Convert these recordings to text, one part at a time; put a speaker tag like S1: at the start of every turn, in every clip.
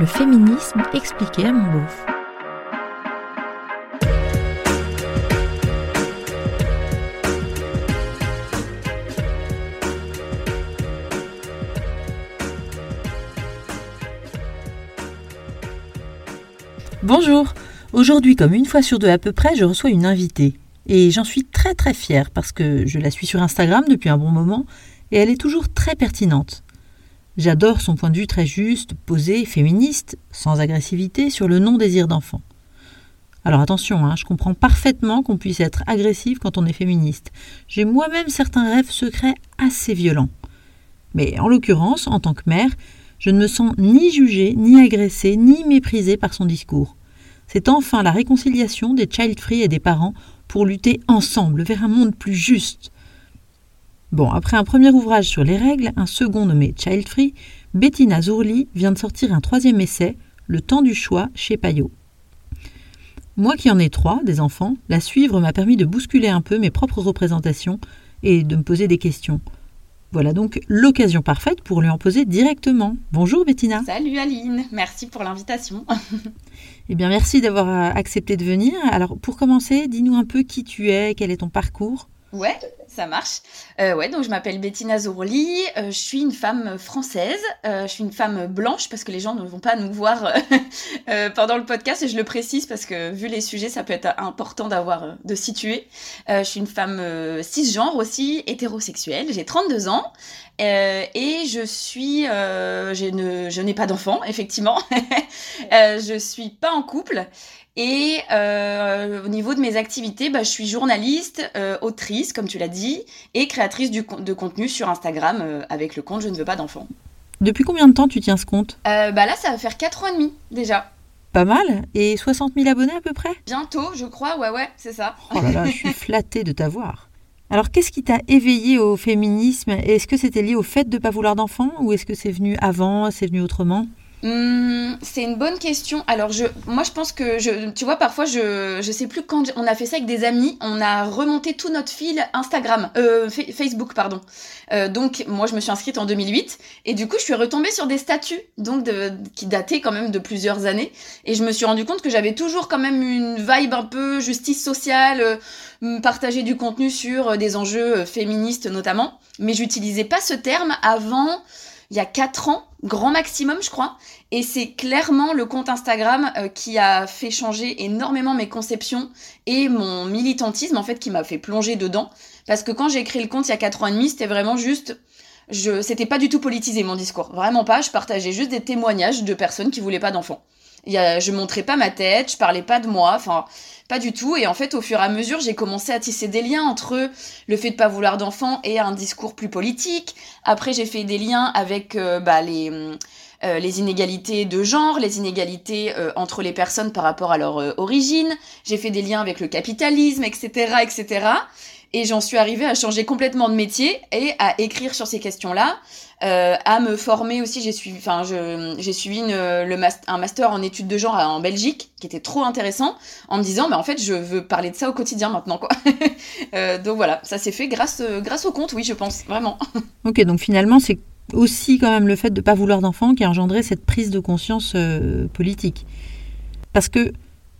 S1: Le féminisme expliqué à mon beauf. Bonjour Aujourd'hui, comme une fois sur deux à peu près, je reçois une invitée. Et j'en suis très très fière parce que je la suis sur Instagram depuis un bon moment et elle est toujours très pertinente. J'adore son point de vue très juste, posé, féministe, sans agressivité, sur le non-désir d'enfant. Alors attention, hein, je comprends parfaitement qu'on puisse être agressif quand on est féministe. J'ai moi-même certains rêves secrets assez violents. Mais en l'occurrence, en tant que mère, je ne me sens ni jugée, ni agressée, ni méprisée par son discours. C'est enfin la réconciliation des child-free et des parents pour lutter ensemble vers un monde plus juste. Bon, après un premier ouvrage sur les règles, un second nommé Child Free, Bettina Zourli vient de sortir un troisième essai, Le temps du choix, chez Payot. Moi qui en ai trois, des enfants, la suivre m'a permis de bousculer un peu mes propres représentations et de me poser des questions. Voilà donc l'occasion parfaite pour lui en poser directement. Bonjour Bettina.
S2: Salut Aline, merci pour l'invitation.
S1: eh bien merci d'avoir accepté de venir. Alors pour commencer, dis-nous un peu qui tu es, quel est ton parcours?
S2: Ouais, ça marche. Euh, ouais, donc je m'appelle Bettina Zourli, euh, je suis une femme française, euh, je suis une femme blanche parce que les gens ne vont pas nous voir pendant le podcast et je le précise parce que vu les sujets, ça peut être important d'avoir de situer. je suis une femme cisgenre aussi, hétérosexuelle, j'ai 32 ans et je suis, je n'ai pas d'enfant effectivement, je suis pas en couple et euh, au niveau de mes activités, bah, je suis journaliste, euh, autrice, comme tu l'as dit, et créatrice de contenu sur Instagram euh, avec le compte Je ne veux pas d'enfant.
S1: Depuis combien de temps tu tiens ce compte?
S2: Bah Là, ça va faire 4 ans et demi déjà.
S1: Pas mal. Et 60 000 abonnés à peu près?
S2: Bientôt, je crois. Ouais, ouais, c'est ça.
S1: Oh là là, je suis flattée de t'avoir. Alors, qu'est-ce qui t'a éveillé au féminisme? Est-ce que c'était lié au fait de ne pas vouloir d'enfant ou est-ce que c'est venu avant, c'est venu autrement?
S2: Hmm, c'est une bonne question. Alors, je, moi, je pense que, je, tu vois, parfois, je, je sais plus quand on a fait ça avec des amis, on a remonté tout notre fil Instagram, euh, Facebook, pardon. Euh, donc, moi, je me suis inscrite en 2008, et du coup, je suis retombée sur des statuts, donc qui dataient quand même de plusieurs années, et je me suis rendu compte que j'avais toujours quand même une vibe un peu justice sociale, euh, partager du contenu sur euh, des enjeux euh, féministes notamment, mais j'utilisais pas ce terme avant il y a 4 ans, grand maximum, je crois. Et c'est clairement le compte Instagram euh, qui a fait changer énormément mes conceptions et mon militantisme, en fait, qui m'a fait plonger dedans. Parce que quand j'ai créé le compte il y a 4 ans et demi, c'était vraiment juste. Je, c'était pas du tout politisé mon discours. Vraiment pas. Je partageais juste des témoignages de personnes qui voulaient pas d'enfants. Je montrais pas ma tête, je parlais pas de moi. Enfin, pas du tout. Et en fait, au fur et à mesure, j'ai commencé à tisser des liens entre le fait de pas vouloir d'enfants et un discours plus politique. Après, j'ai fait des liens avec euh, bah, les, euh, les inégalités de genre, les inégalités euh, entre les personnes par rapport à leur origine. J'ai fait des liens avec le capitalisme, etc., etc. Et j'en suis arrivée à changer complètement de métier et à écrire sur ces questions-là. Euh, à me former aussi. J'ai suivi, enfin, j'ai suivi le un master en études de genre en Belgique, qui était trop intéressant, en me disant, bah, en fait, je veux parler de ça au quotidien maintenant, quoi. euh, donc voilà, ça s'est fait grâce, grâce au compte, oui, je pense, vraiment.
S1: ok, donc finalement, c'est aussi quand même le fait de ne pas vouloir d'enfants qui a engendré cette prise de conscience euh, politique. Parce que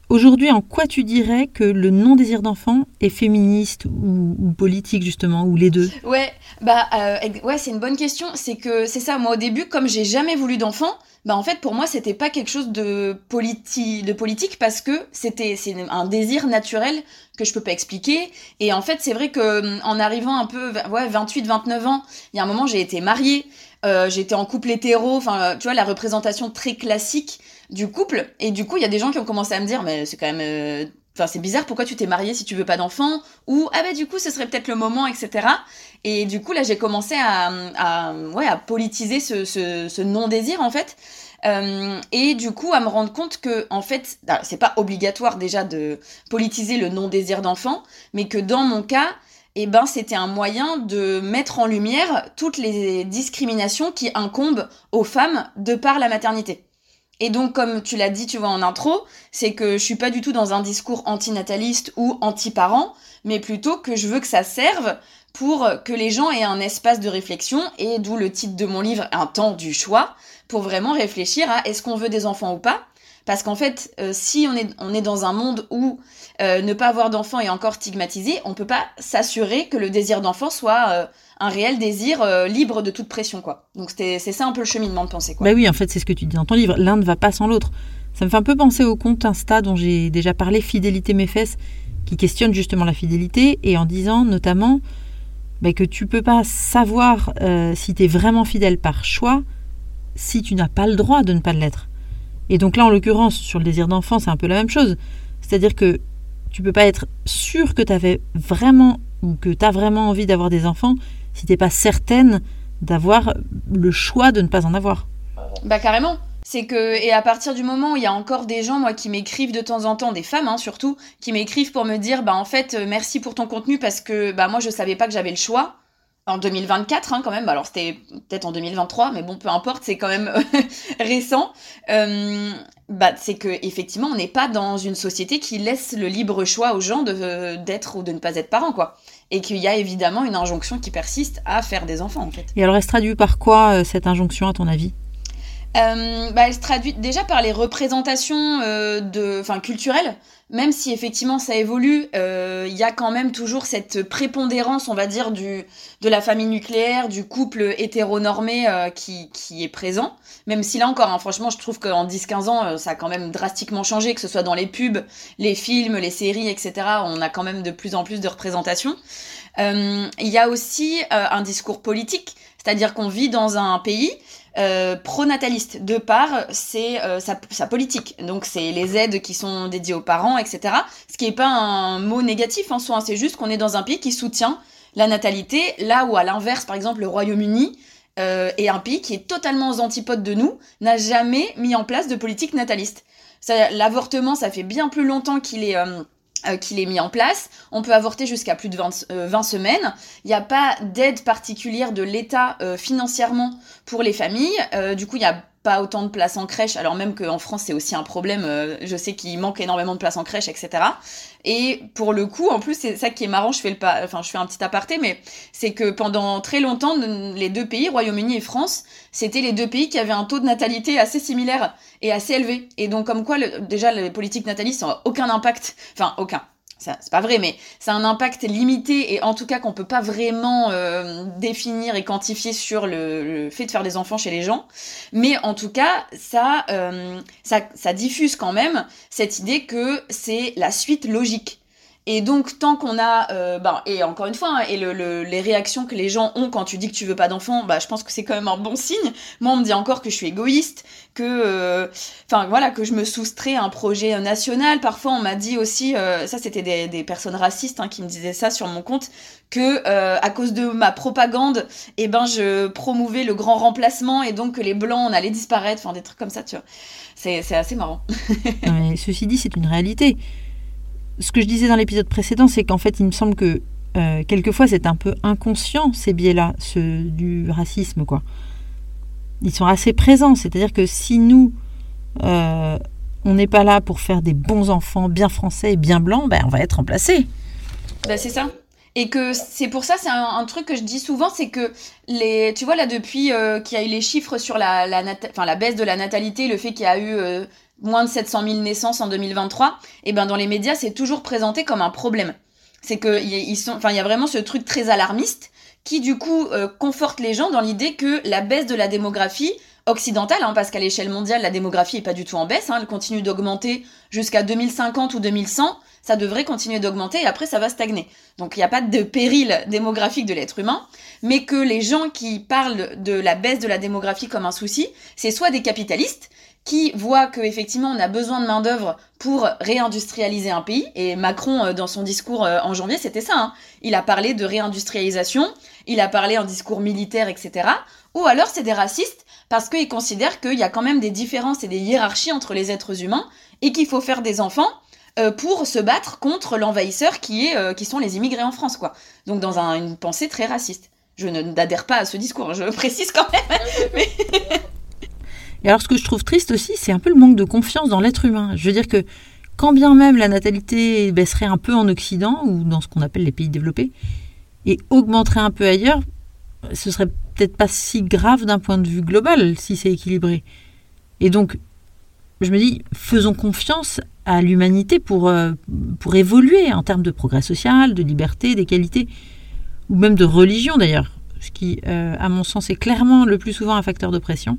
S1: Aujourd'hui, en quoi tu dirais que le non-désir d'enfant est féministe ou, politique justement, ou les deux?
S2: Ouais, bah euh, ouais, c'est une bonne question. C'est que c'est ça. Moi, au début, comme j'ai jamais voulu d'enfant, bah en fait, pour moi, c'était pas quelque chose de, de politique parce que c'était c'est un désir naturel que je peux pas expliquer. Et en fait, c'est vrai que en arrivant un peu, ouais, 28, 29 ans, il y a un moment, j'ai été mariée, euh, j'étais en couple hétéro. Enfin, tu vois, la représentation très classique du couple. Et du coup, il y a des gens qui ont commencé à me dire, mais c'est quand même... Euh, enfin, c'est bizarre, pourquoi tu t'es marié si tu veux pas d'enfant? Ou, ah bah du coup, ce serait peut-être le moment, etc. Et du coup, là, j'ai commencé à, à, ouais, à politiser ce, non-désir, en fait. Euh, et du coup, à me rendre compte que, en fait, c'est pas obligatoire déjà de politiser le non-désir d'enfant, mais que dans mon cas, eh ben, c'était un moyen de mettre en lumière toutes les discriminations qui incombent aux femmes de par la maternité. Et donc, comme tu l'as dit, tu vois, en intro, c'est que je suis pas du tout dans un discours antinataliste ou anti-parent, mais plutôt que je veux que ça serve pour que les gens aient un espace de réflexion, et d'où le titre de mon livre, Un temps du choix, pour vraiment réfléchir à est-ce qu'on veut des enfants ou pas parce qu'en fait, euh, si on est, on dans un monde où euh, ne pas avoir d'enfant est encore stigmatisé, on peut pas s'assurer que le désir d'enfant soit euh, un réel désir libre de toute pression, quoi. Donc c'est ça un peu le cheminement de pensée, quoi.
S1: Bah oui, en fait, c'est ce que tu dis dans ton livre. L'un ne va pas sans l'autre. Ça me fait un peu penser au compte Insta dont j'ai déjà parlé, Fidélité mes fesses, qui questionne justement la fidélité et en disant notamment bah, que tu peux pas savoir si tu es vraiment fidèle par choix si tu n'as pas le droit de ne pas l'être. Et donc là, en l'occurrence, sur le désir d'enfant, c'est un peu la même chose. C'est-à-dire que tu peux pas être sûr que tu avais vraiment ou que tu as vraiment envie d'avoir des enfants si tu n'es pas certaine d'avoir le choix de ne pas en avoir.
S2: Bah carrément. C'est que, et à partir du moment où il y a encore des gens, moi, qui m'écrivent de temps en temps, des femmes hein, surtout, qui m'écrivent pour me dire, bah en fait, euh, merci pour ton contenu parce que bah moi je savais pas que j'avais le choix en 2024 hein, quand même. Alors c'était peut-être en 2023, mais bon, peu importe, c'est quand même récent. Euh, bah, c'est que effectivement, on n'est pas dans une société qui laisse le libre choix aux gens de d'être ou de ne pas être parents, quoi. Et qu'il y a évidemment une injonction qui persiste à faire des enfants, en fait.
S1: Et elle se traduit par quoi euh, cette injonction, à ton avis?
S2: Euh, bah, elle se traduit déjà par les représentations euh, de, enfin, culturelles, même si effectivement ça évolue, euh, il y a quand même toujours cette prépondérance, on va dire, du, de la famille nucléaire, du couple hétéronormé qui, qui est présent. Même si là encore, hein, franchement, je trouve qu'en 10-15 ans, ça a quand même drastiquement changé, que ce soit dans les pubs, les films, les séries, etc. On a quand même de plus en plus de représentations. Il y a aussi un discours politique, c'est-à-dire qu'on vit dans un pays euh, pronataliste de part c'est euh, sa, politique. Donc c'est les aides qui sont dédiées aux parents, etc. Ce qui n'est pas un mot négatif en soi, hein. c'est juste qu'on est dans un pays qui soutient la natalité, là où à l'inverse, par exemple, le Royaume-Uni euh, est un pays qui est totalement aux antipodes de nous, n'a jamais mis en place de politique nataliste. L'avortement, ça fait bien plus longtemps qu'il est euh, qu'il est mis en place. On peut avorter jusqu'à plus de 20, euh, semaines. Il n'y a pas d'aide particulière de l'État euh, financièrement pour les familles. du coup, il y a pas autant de places en crèche, alors même qu'en France c'est aussi un problème, euh, je sais qu'il manque énormément de places en crèche, etc. Et pour le coup, en plus c'est ça qui est marrant, je fais, le enfin, je fais un petit aparté, mais c'est que pendant très longtemps, les deux pays, Royaume-Uni et France, c'était les deux pays qui avaient un taux de natalité assez similaire et assez élevé. Et donc comme quoi, déjà les politiques natalistes n'ont aucun impact, enfin aucun, c'est pas vrai, mais c'est un impact limité et en tout cas qu'on peut pas vraiment euh, définir et quantifier sur le, fait de faire des enfants chez les gens. Mais en tout cas, ça, euh, ça, ça diffuse quand même cette idée que c'est la suite logique. Et donc, tant qu'on a, euh, bah, et encore une fois, hein, et le, les réactions que les gens ont quand tu dis que tu veux pas d'enfant, bah, je pense que c'est quand même un bon signe. Moi, on me dit encore que je suis égoïste, que, euh, enfin voilà, que je me soustrais à un projet national. Parfois, on m'a dit aussi, euh, ça c'était des, personnes racistes hein, qui me disaient ça sur mon compte, que à cause de ma propagande, eh ben, je promouvais le grand remplacement et donc que les blancs on allait disparaître, enfin des trucs comme ça, tu vois. C'est assez marrant.
S1: ceci dit, c'est une réalité ce que je disais dans l'épisode précédent, c'est qu'en fait, il me semble que euh, quelquefois, c'est un peu inconscient, ces biais-là, ceux du racisme, quoi. Ils sont assez présents, c'est-à-dire que si nous, euh, on n'est pas là pour faire des bons enfants bien français et bien blancs, ben, on va être remplacés.
S2: Ben, c'est ça. Et que c'est pour ça, c'est un, truc que je dis souvent, c'est que les, tu vois là depuis euh, qu'il y a eu les chiffres sur la, la, la baisse de la natalité, le fait qu'il y a eu moins de 700 000 naissances en 2023, et ben dans les médias, c'est toujours présenté comme un problème. C'est que ils sont, enfin, il y a vraiment ce truc très alarmiste qui du coup euh, conforte les gens dans l'idée que la baisse de la démographie occidentale, hein, parce qu'à l'échelle mondiale, la démographie est pas du tout en baisse, hein, elle continue d'augmenter jusqu'à 2050 ou 2100, ça devrait continuer d'augmenter et après ça va stagner. Donc il n'y a pas de péril démographique de l'être humain, mais que les gens qui parlent de la baisse de la démographie comme un souci, c'est soit des capitalistes qui voit qu'effectivement on a besoin de main-d'œuvre pour réindustrialiser un pays. Et Macron, euh, dans son discours euh, en janvier, c'était ça. Hein. Il a parlé de réindustrialisation, il a parlé en discours militaire, etc. Ou alors c'est des racistes parce qu'ils considèrent qu'il y a quand même des différences et des hiérarchies entre les êtres humains et qu'il faut faire des enfants euh, pour se battre contre l'envahisseur qui, est, qui sont les immigrés en France. quoi. Donc dans une pensée très raciste. Je n'adhère pas à ce discours, je précise quand même. Mais...
S1: Et alors ce que je trouve triste aussi, c'est un peu le manque de confiance dans l'être humain. Je veux dire que quand bien même la natalité baisserait un peu en Occident ou dans ce qu'on appelle les pays développés, et augmenterait un peu ailleurs, ce serait peut-être pas si grave d'un point de vue global si c'est équilibré. Et donc, je me dis, faisons confiance à l'humanité pour, euh, pour évoluer en termes de progrès social, de liberté, d'égalité, ou même de religion d'ailleurs, ce qui, euh, à mon sens, est clairement le plus souvent un facteur de pression.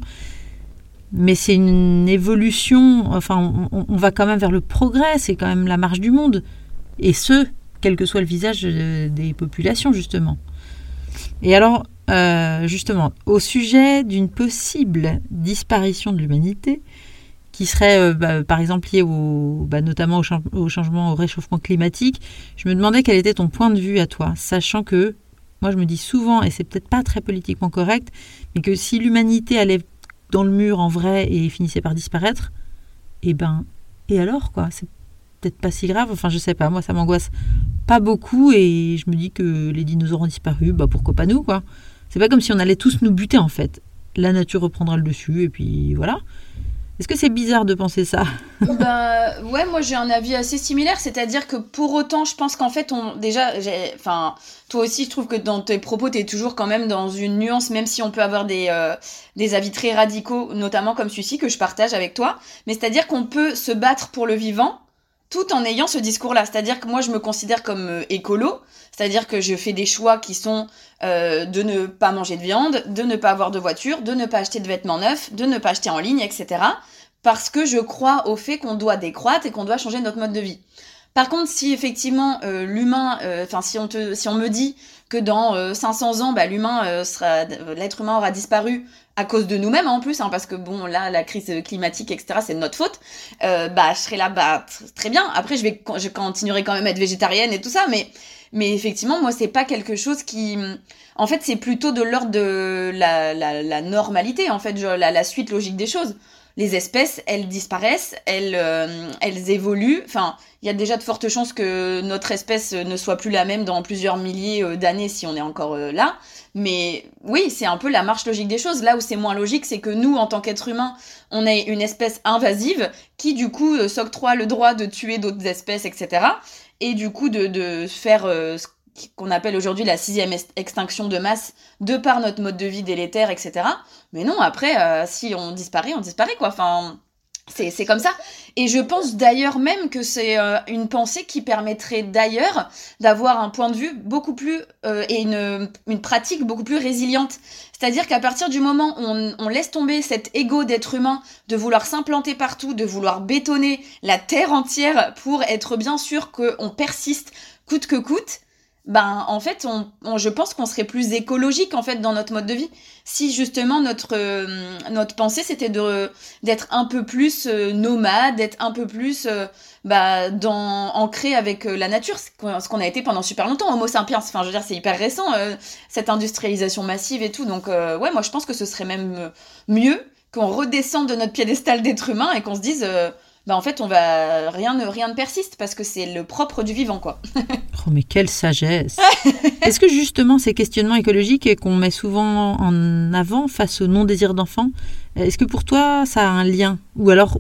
S1: Mais c'est une évolution, enfin, on, va quand même vers le progrès, c'est quand même la marche du monde. Et ce, quel que soit le visage des populations, justement. Et alors, euh, justement, au sujet d'une possible disparition de l'humanité, qui serait euh, bah, par exemple liée au, bah, notamment au, changement, au réchauffement climatique, je me demandais quel était ton point de vue à toi, sachant que moi je me dis souvent, et c'est peut-être pas très politiquement correct, mais que si l'humanité allait dans le mur en vrai et finissait par disparaître, et eh ben, et alors quoi? C'est peut-être pas si grave. Enfin, je sais pas. Moi, ça m'angoisse pas beaucoup et je me dis que les dinosaures ont disparu. Bah pourquoi pas nous quoi? C'est pas comme si on allait tous nous buter en fait. La nature reprendra le dessus et puis voilà. Est-ce que c'est bizarre de penser ça?
S2: Bah ouais, moi j'ai un avis assez similaire, c'est-à-dire que pour autant, je pense qu'en fait, on déjà, enfin, toi aussi, je trouve que dans tes propos, tu es toujours quand même dans une nuance, même si on peut avoir des, euh, des avis très radicaux, notamment comme celui-ci que je partage avec toi. Mais c'est-à-dire qu'on peut se battre pour le vivant tout en ayant ce discours-là. C'est-à-dire que moi, je me considère comme euh, écolo, c'est-à-dire que je fais des choix qui sont euh, de ne pas manger de viande, de ne pas avoir de voiture, de ne pas acheter de vêtements neufs, de ne pas acheter en ligne, etc. Parce que je crois au fait qu'on doit décroître et qu'on doit changer notre mode de vie. Par contre, si effectivement euh, l'humain, enfin si on te, si on me dit que dans 500 ans, bah, l'humain sera, l'être humain aura disparu à cause de nous-mêmes en plus, hein, parce que bon, là, la crise climatique, etc., c'est de notre faute, euh, bah, je serai là, bah, très bien. Après, je vais, je continuerai quand même à être végétarienne et tout ça, mais, mais effectivement, moi, c'est pas quelque chose qui, en fait, c'est plutôt de l'ordre de la, la, la, normalité, en fait, la, la suite logique des choses les espèces, elles disparaissent, elles, euh, elles évoluent. Enfin, il y a déjà de fortes chances que notre espèce ne soit plus la même dans plusieurs milliers euh, d'années si on est encore là. Mais oui, c'est un peu la marche logique des choses. Là où c'est moins logique, c'est que nous, en tant qu'êtres humains, on est une espèce invasive qui, du coup, euh, s'octroie le droit de tuer d'autres espèces, etc. Et du coup, de, de faire euh, qu'on appelle aujourd'hui la sixième extinction de masse de par notre mode de vie délétère, etc. Mais non, après, euh, si on disparaît, on disparaît, quoi. Enfin, c'est comme ça. Et je pense d'ailleurs même que c'est euh, une pensée qui permettrait d'ailleurs d'avoir un point de vue beaucoup plus euh, et une, une, pratique beaucoup plus résiliente. C'est-à-dire qu'à partir du moment où on, laisse tomber cet ego d'être humain, de vouloir s'implanter partout, de vouloir bétonner la terre entière pour être bien sûr qu'on persiste coûte que coûte, ben en fait on, je pense qu'on serait plus écologique en fait dans notre mode de vie. Si justement notre euh, notre pensée c'était de d'être un peu plus euh, nomade d'être un peu plus euh, bah dans ancré avec la nature ce qu'on a été pendant super longtemps Homo sapiens. Enfin je veux dire c'est hyper récent cette industrialisation massive et tout. Donc ouais moi je pense que ce serait même mieux qu'on redescende de notre piédestal d'être humain et qu'on se dise bah en fait on va rien ne rien ne persiste parce que c'est le propre du vivant quoi.
S1: oh mais quelle sagesse. Est-ce que justement ces questionnements écologiques qu'on met souvent en avant face au non désir d'enfant, est-ce que pour toi ça a un lien? Ou alors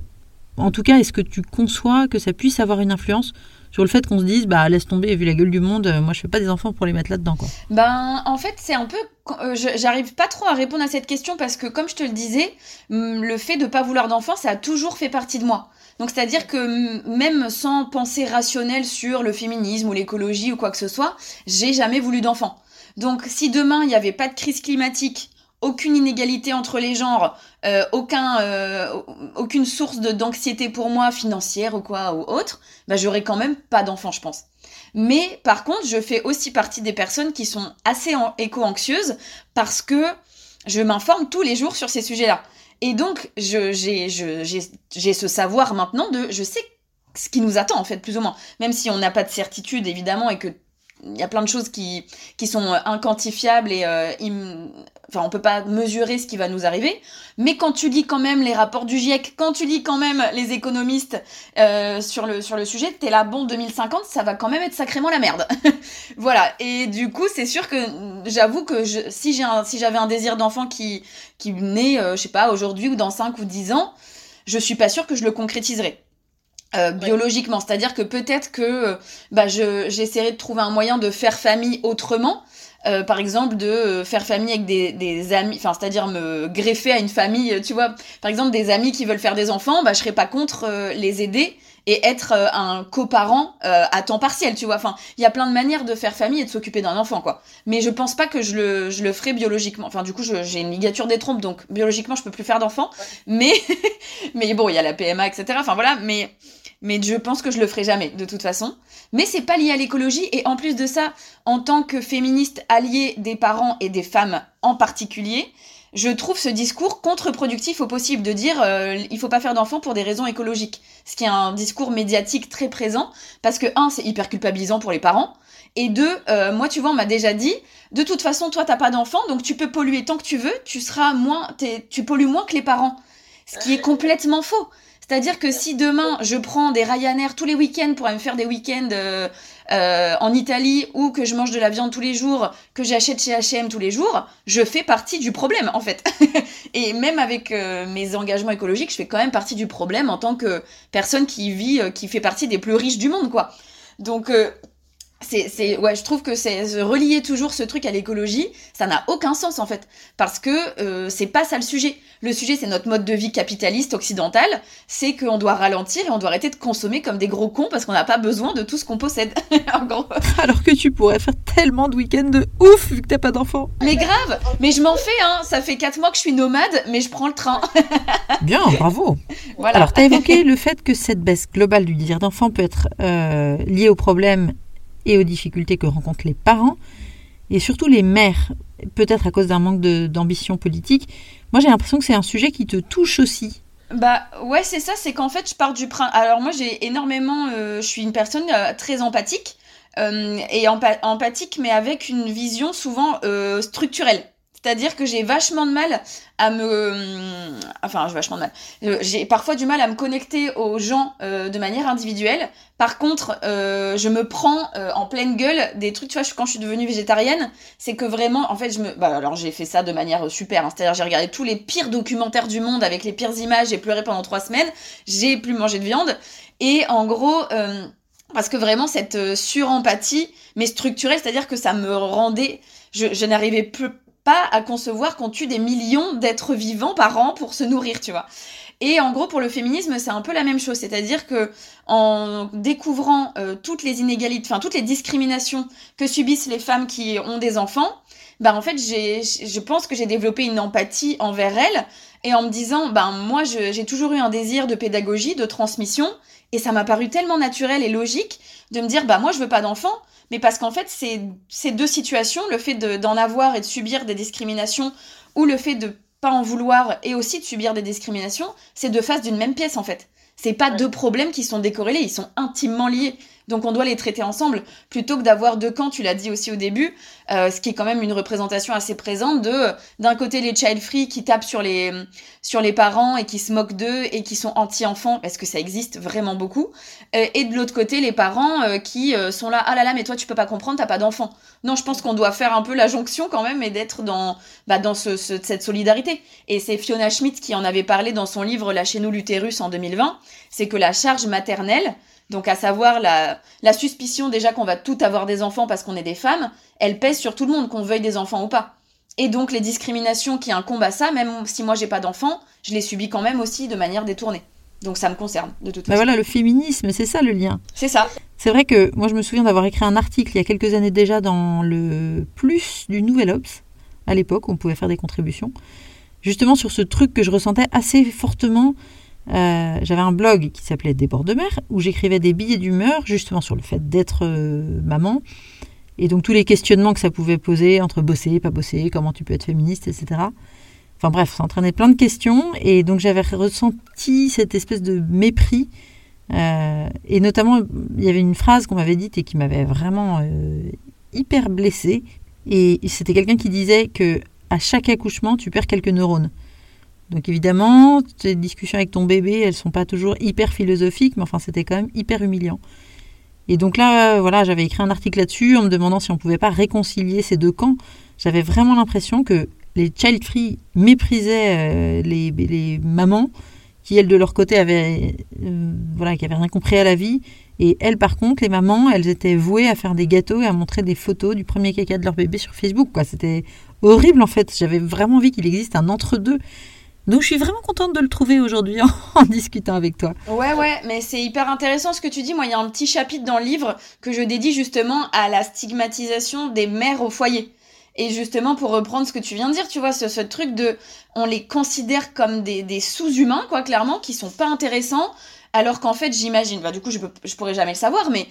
S1: en tout cas est-ce que tu conçois que ça puisse avoir une influence sur le fait qu'on se dise bah laisse tomber vu la gueule du monde moi je fais pas des enfants pour les mettre là-dedans quoi?
S2: Ben en fait c'est un peu euh, j'arrive pas trop à répondre à cette question parce que comme je te le disais le fait de pas vouloir d'enfants ça a toujours fait partie de moi. Donc c'est-à-dire que même sans pensée rationnelle sur le féminisme ou l'écologie ou quoi que ce soit, j'ai jamais voulu d'enfant. Donc si demain il n'y avait pas de crise climatique, aucune inégalité entre les genres, euh, euh, aucune source d'anxiété pour moi financière ou quoi ou autre, bah j'aurais quand même pas d'enfant, je pense. Mais par contre, je fais aussi partie des personnes qui sont assez éco-anxieuses parce que je m'informe tous les jours sur ces sujets-là. Et donc, j'ai ce savoir maintenant de, je sais ce qui nous attend en fait, plus ou moins. Même si on n'a pas de certitude évidemment et que il y a plein de choses qui, sont inquantifiables et euh, enfin on peut pas mesurer ce qui va nous arriver mais quand tu lis quand même les rapports du GIEC quand tu lis quand même les économistes euh, sur le sur le sujet t'es là bon 2050 ça va quand même être sacrément la merde voilà et du coup c'est sûr que j'avoue que je, si j'ai si j'avais un désir d'enfant qui qui naît euh, je sais pas aujourd'hui ou dans 5 ou 10 ans je suis pas sûre que je le concrétiserai euh, biologiquement. C'est-à-dire que peut-être que euh, bah, j'essaierai de trouver un moyen de faire famille autrement. Euh, par exemple, de faire famille avec des, des amis, enfin, c'est-à-dire me greffer à une famille, tu vois. Par exemple, des amis qui veulent faire des enfants, bah, je serais pas contre les aider et être un coparent à temps partiel, tu vois. Enfin, il y a plein de manières de faire famille et de s'occuper d'un enfant, quoi. Mais je pense pas que je le, je le ferai biologiquement. Enfin, du coup, j'ai une ligature des trompes, donc biologiquement, je peux plus faire d'enfant. Mais, mais bon, il y a la PMA, etc. Enfin, voilà. Mais mais je pense que je le ferai jamais de toute façon. Mais c'est pas lié à l'écologie et en plus de ça, en tant que féministe alliée des parents et des femmes en particulier, je trouve ce discours contre-productif au possible de dire euh, il faut pas faire d'enfants pour des raisons écologiques. Ce qui est un discours médiatique très présent parce que un c'est hyper culpabilisant pour les parents et deux euh, moi tu vois on m'a déjà dit de toute façon toi t'as pas d'enfant donc tu peux polluer tant que tu veux tu seras moins tu pollues moins que les parents. Ce qui est complètement faux. C'est-à-dire que si demain je prends des Ryanair tous les week-ends pour aller me faire des week-ends euh, euh, en Italie ou que je mange de la viande tous les jours, que j'achète chez H&M tous les jours, je fais partie du problème en fait. et même avec euh, mes engagements écologiques, je fais quand même partie du problème en tant que personne qui vit, qui fait partie des plus riches du monde quoi. Donc c'est ouais je trouve que c'est relier toujours ce truc à l'écologie. Ça n'a aucun sens en fait. Parce que euh, c'est pas ça le sujet. Le sujet c'est notre mode de vie capitaliste occidental. C'est qu'on doit ralentir et on doit arrêter de consommer comme des gros cons parce qu'on n'a pas besoin de tout ce qu'on possède. En gros.
S1: Alors que tu pourrais faire tellement de week-ends de ouf vu que t'as pas d'enfants.
S2: Mais grave. Mais je m'en fais hein. Ça fait 4 mois que je suis nomade mais je prends le train.
S1: Bien bravo. Voilà. alors t'as évoqué le fait que cette baisse globale du désir d'enfant peut être euh, liée au problème et aux difficultés que rencontrent les parents et surtout les mères, peut-être à cause d'un manque d'ambition politique. Moi, j'ai l'impression que c'est un sujet qui te touche aussi.
S2: Bah ouais, c'est ça, c'est qu'en fait, je pars du principe. Alors moi, j'ai énormément. Euh, je suis une personne euh, très empathique. Euh, et empathique, mais avec une vision souvent structurelle. C'est-à-dire que j'ai vachement de mal à me... Enfin, j'ai vachement de mal. Euh, j'ai parfois du mal à me connecter aux gens euh, de manière individuelle. Par contre, euh, je me prends en pleine gueule des trucs, tu vois, quand je suis devenue végétarienne, c'est que vraiment, en fait, je me... Bah, alors j'ai fait ça de manière super. Hein. C'est-à-dire j'ai regardé tous les pires documentaires du monde avec les pires images, j'ai pleuré pendant trois semaines, j'ai plus mangé de viande. Et en gros... parce que vraiment, cette surempathie, mais structurelle, c'est-à-dire que ça me rendait... Je, je n'arrivais plus à concevoir qu'on tue des millions d'êtres vivants par an pour se nourrir, tu vois. Et en gros, pour le féminisme, c'est un peu la même chose. C'est-à-dire que en découvrant euh, toutes les inégalités, enfin toutes les discriminations que subissent les femmes qui ont des enfants, bah en fait, j'ai, je pense que j'ai développé une empathie envers elles et en me disant, ben moi, j'ai toujours eu un désir de pédagogie, de transmission, et ça m'a paru tellement naturel et logique de me dire, bah moi, je veux pas d'enfants, mais parce qu'en fait, ces deux situations, le fait d'en avoir et de subir des discriminations, ou le fait de pas en vouloir et aussi de subir des discriminations, c'est deux faces d'une même pièce en fait. C'est pas deux problèmes qui sont décorrélés, ils sont intimement liés. Donc on doit les traiter ensemble plutôt que d'avoir deux camps, tu l'as dit aussi au début, euh, ce qui est quand même une représentation assez présente de d'un côté les child free qui tapent sur les sur les parents et qui se moquent d'eux et qui sont anti-enfants parce que ça existe vraiment beaucoup euh, et de l'autre côté les parents euh, qui sont là ah là là mais toi tu peux pas comprendre t'as pas d'enfant. Non, je pense qu'on doit faire un peu la jonction quand même et d'être dans bah, dans ce, cette solidarité. Et c'est Fiona Schmidt qui en avait parlé dans son livre Lâchez-nous l'utérus en 2020, c'est que la charge maternelle donc à savoir la, la suspicion déjà qu'on va tout avoir des enfants parce qu'on est des femmes, elle pèse sur tout le monde, qu'on veuille des enfants ou pas. Et donc les discriminations qui incombent à ça, même si moi j'ai pas d'enfants, je les subis quand même aussi de manière détournée. Donc ça me concerne de toute
S1: bah
S2: façon.
S1: voilà, le féminisme, c'est ça le lien.
S2: C'est ça.
S1: C'est vrai que moi je me souviens d'avoir écrit un article il y a quelques années déjà dans le plus du Nouvel Obs. À l'époque, on pouvait faire des contributions. Justement sur ce truc que je ressentais assez fortement euh, j'avais un blog qui s'appelait Des bords de mer, où j'écrivais des billets d'humeur justement sur le fait d'être euh, maman, et donc tous les questionnements que ça pouvait poser entre bosser, pas bosser, comment tu peux être féministe, etc. Enfin bref, ça entraînait plein de questions, et donc j'avais ressenti cette espèce de mépris. Euh, et notamment, il y avait une phrase qu'on m'avait dite et qui m'avait vraiment hyper blessée. Et c'était quelqu'un qui disait que à chaque accouchement, tu perds quelques neurones. Donc évidemment, tes discussions avec ton bébé, elles sont pas toujours hyper philosophiques, mais enfin c'était quand même hyper humiliant. Et donc là, voilà, j'avais écrit un article là-dessus en me demandant si on pouvait pas réconcilier ces deux camps. J'avais vraiment l'impression que les child free méprisaient euh, les, mamans qui elles de leur côté avaient, euh, voilà, qui avaient rien compris à la vie. Et elles, par contre, les mamans, elles étaient vouées à faire des gâteaux et à montrer des photos du premier caca de leur bébé sur Facebook. C'était horrible en fait. J'avais vraiment envie qu'il existe un entre-deux. Donc je suis vraiment contente de le trouver aujourd'hui en, discutant avec toi.
S2: Ouais, ouais, mais c'est hyper intéressant ce que tu dis. Moi, il y a un petit chapitre dans le livre que je dédie justement à la stigmatisation des mères au foyer. Et justement, pour reprendre ce que tu viens de dire, tu vois, ce, ce truc de. On les considère comme des, sous-humains, quoi, clairement, qui sont pas intéressants. Alors qu'en fait, j'imagine, bah, du coup, je pourrais jamais le savoir, mais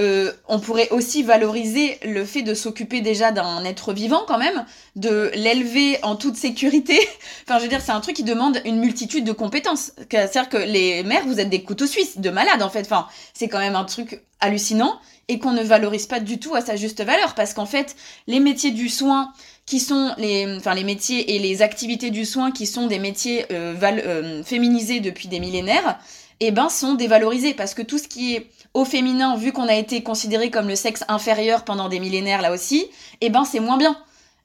S2: euh, on pourrait aussi valoriser le fait de s'occuper déjà d'un être vivant quand même, de l'élever en toute sécurité. enfin, je veux dire, c'est un truc qui demande une multitude de compétences. C'est-à-dire que les mères, vous êtes des couteaux suisses, de malades en fait. Enfin, c'est quand même un truc hallucinant et qu'on ne valorise pas du tout à sa juste valeur parce qu'en fait, les métiers du soin qui sont les, enfin, les métiers et les activités du soin qui sont des métiers euh, euh, féminisés depuis des millénaires, eh ben, sont dévalorisés parce que tout ce qui est au féminin, vu qu'on a été considéré comme le sexe inférieur pendant des millénaires là aussi, eh ben, c'est moins bien.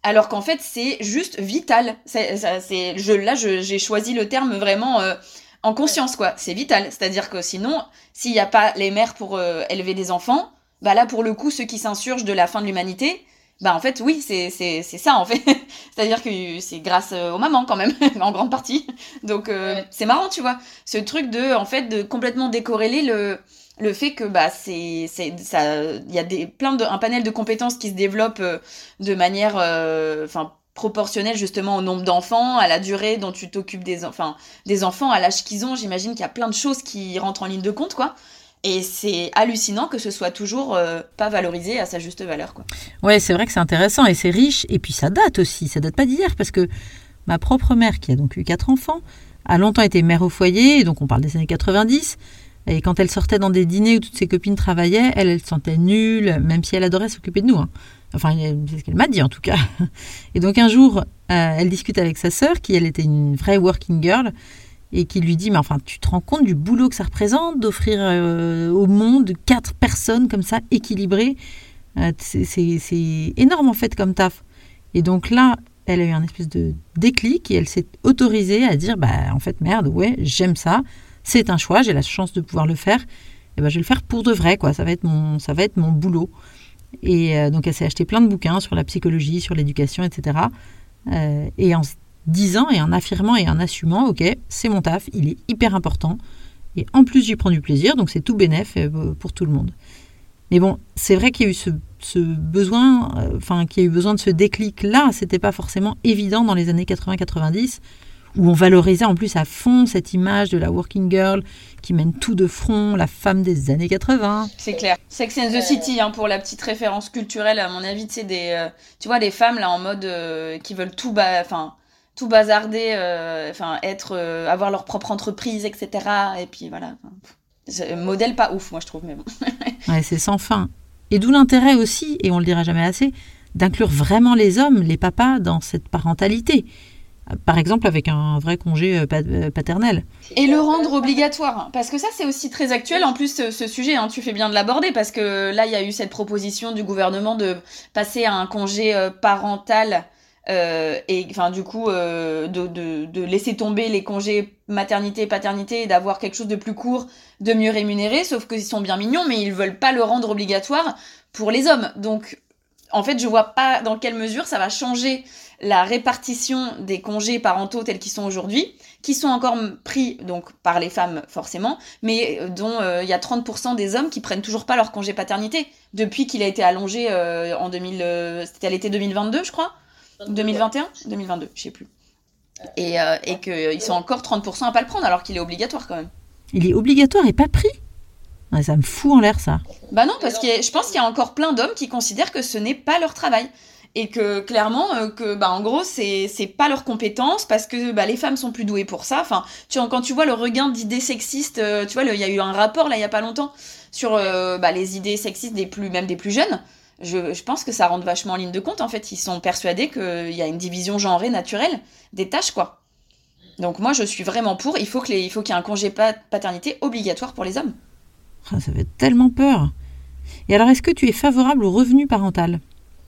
S2: Alors qu'en fait, c'est juste vital. C'est, je, là, je, j'ai choisi le terme vraiment euh, en conscience, quoi. C'est vital. C'est-à-dire que sinon, s'il n'y a pas les mères pour euh, élever des enfants, bah là, pour le coup, ceux qui s'insurgent de la fin de l'humanité, bah en fait, oui, c'est, c'est, c'est ça, en fait. C'est-à-dire que c'est grâce aux mamans, quand même, en grande partie. Donc, euh, ouais. c'est marrant, tu vois. Ce truc de, en fait, de complètement décorréler le, le fait que bah c'est c'est ça il y a des plein de un panel de compétences qui se développent euh, de manière enfin euh, proportionnelle justement au nombre d'enfants, à la durée dont tu t'occupes des enfin des enfants à l'âge qu'ils ont, j'imagine qu'il y a plein de choses qui rentrent en ligne de compte quoi. Et c'est hallucinant que ce soit toujours euh, pas valorisé à sa juste valeur. Quoi.
S1: Ouais, c'est vrai que c'est intéressant et c'est riche. Et puis ça date aussi, ça date pas d'hier parce que ma propre mère, qui a donc eu quatre enfants, a longtemps été mère au foyer, donc on parle des années 90. Et quand elle sortait dans des dîners où toutes ses copines travaillaient, elle, se sentait nulle, même si elle adorait s'occuper de nous. Hein. Enfin, c'est ce qu'elle m'a dit en tout cas. Et donc un jour, euh, elle discute avec sa sœur, qui elle était une vraie working girl, et qui lui dit, mais enfin, tu te rends compte du boulot que ça représente d'offrir euh, au monde quatre personnes comme ça, équilibrées euh, C'est énorme en fait comme taf. Et donc là, elle a eu un espèce de déclic et elle s'est autorisée à dire, bah en fait, merde, ouais, j'aime ça c'est un choix, j'ai la chance de pouvoir le faire, et ben je vais le faire pour de vrai, quoi. Ça va être mon, ça va être mon boulot. Et euh, donc elle s'est acheté plein de bouquins sur la psychologie, sur l'éducation, etc. Euh, et en se disant et en affirmant et en assumant, ok, c'est mon taf, il est hyper important. Et en plus, j'y prends du plaisir, donc c'est tout bénéf euh, pour tout le monde. Mais bon, c'est vrai qu'il y a eu ce, besoin, enfin, qu'il y a eu besoin de ce déclic-là. C'était pas forcément évident dans les années 80-90 où on valorisait en plus à fond cette image de la working girl qui mène tout de front, la femme des années 80.
S2: C'est clair. Sex and the City, hein, pour la petite référence culturelle, à mon avis, c'est des, euh, tu vois, les femmes là en mode euh, qui veulent tout, enfin, tout bazarder, euh, enfin, être, euh, avoir leur propre entreprise, etc. Et puis voilà. Modèle pas ouf, moi je trouve, mais bon.
S1: ouais, c'est sans fin. Et d'où l'intérêt aussi, et on le dira jamais assez, d'inclure vraiment les hommes, les papas, dans cette parentalité par exemple avec un vrai congé paternel.
S2: Et le rendre obligatoire, parce que ça c'est aussi très actuel en plus ce, ce sujet, hein, tu fais bien de l'aborder, parce que là il y a eu cette proposition du gouvernement de passer à un congé parental. Euh, et enfin du coup euh, de, de, laisser tomber les congés maternité paternité et d'avoir quelque chose de plus court de mieux rémunéré sauf qu'ils sont bien mignons mais ils veulent pas le rendre obligatoire pour les hommes. Donc en fait je vois pas dans quelle mesure ça va changer la répartition des congés parentaux tels qu'ils sont aujourd'hui, qui sont encore pris donc par les femmes forcément, mais dont il euh, y a 30% des hommes qui prennent toujours pas leur congé paternité depuis qu'il a été allongé euh, en 2000, euh, c'était à l'été 2022 je crois, 2021, 2022, je sais plus, et, euh, et qu'ils sont encore 30% à pas le prendre alors qu'il est obligatoire quand même.
S1: Il est obligatoire et pas pris? Ouais, ça me fout en l'air ça.
S2: Bah non, parce que je pense qu'il y a encore plein d'hommes qui considèrent que ce n'est pas leur travail. Et que clairement euh, que bah en gros c'est c'est pas leur compétence parce que bah les femmes sont plus douées pour ça. Enfin tu quand tu vois le regain d'idées sexistes euh, tu vois il y a eu un rapport là il y a pas longtemps sur euh, bah, les idées sexistes des plus même des plus jeunes je, pense que ça rentre vachement en ligne de compte en fait. Ils sont persuadés qu'il y a une division genrée naturelle des tâches quoi. Donc moi je suis vraiment pour. Il faut qu'il y ait un congé paternité obligatoire pour les hommes.
S1: Ah, ça fait tellement peur. Et alors est-ce que tu es favorable au revenu parental?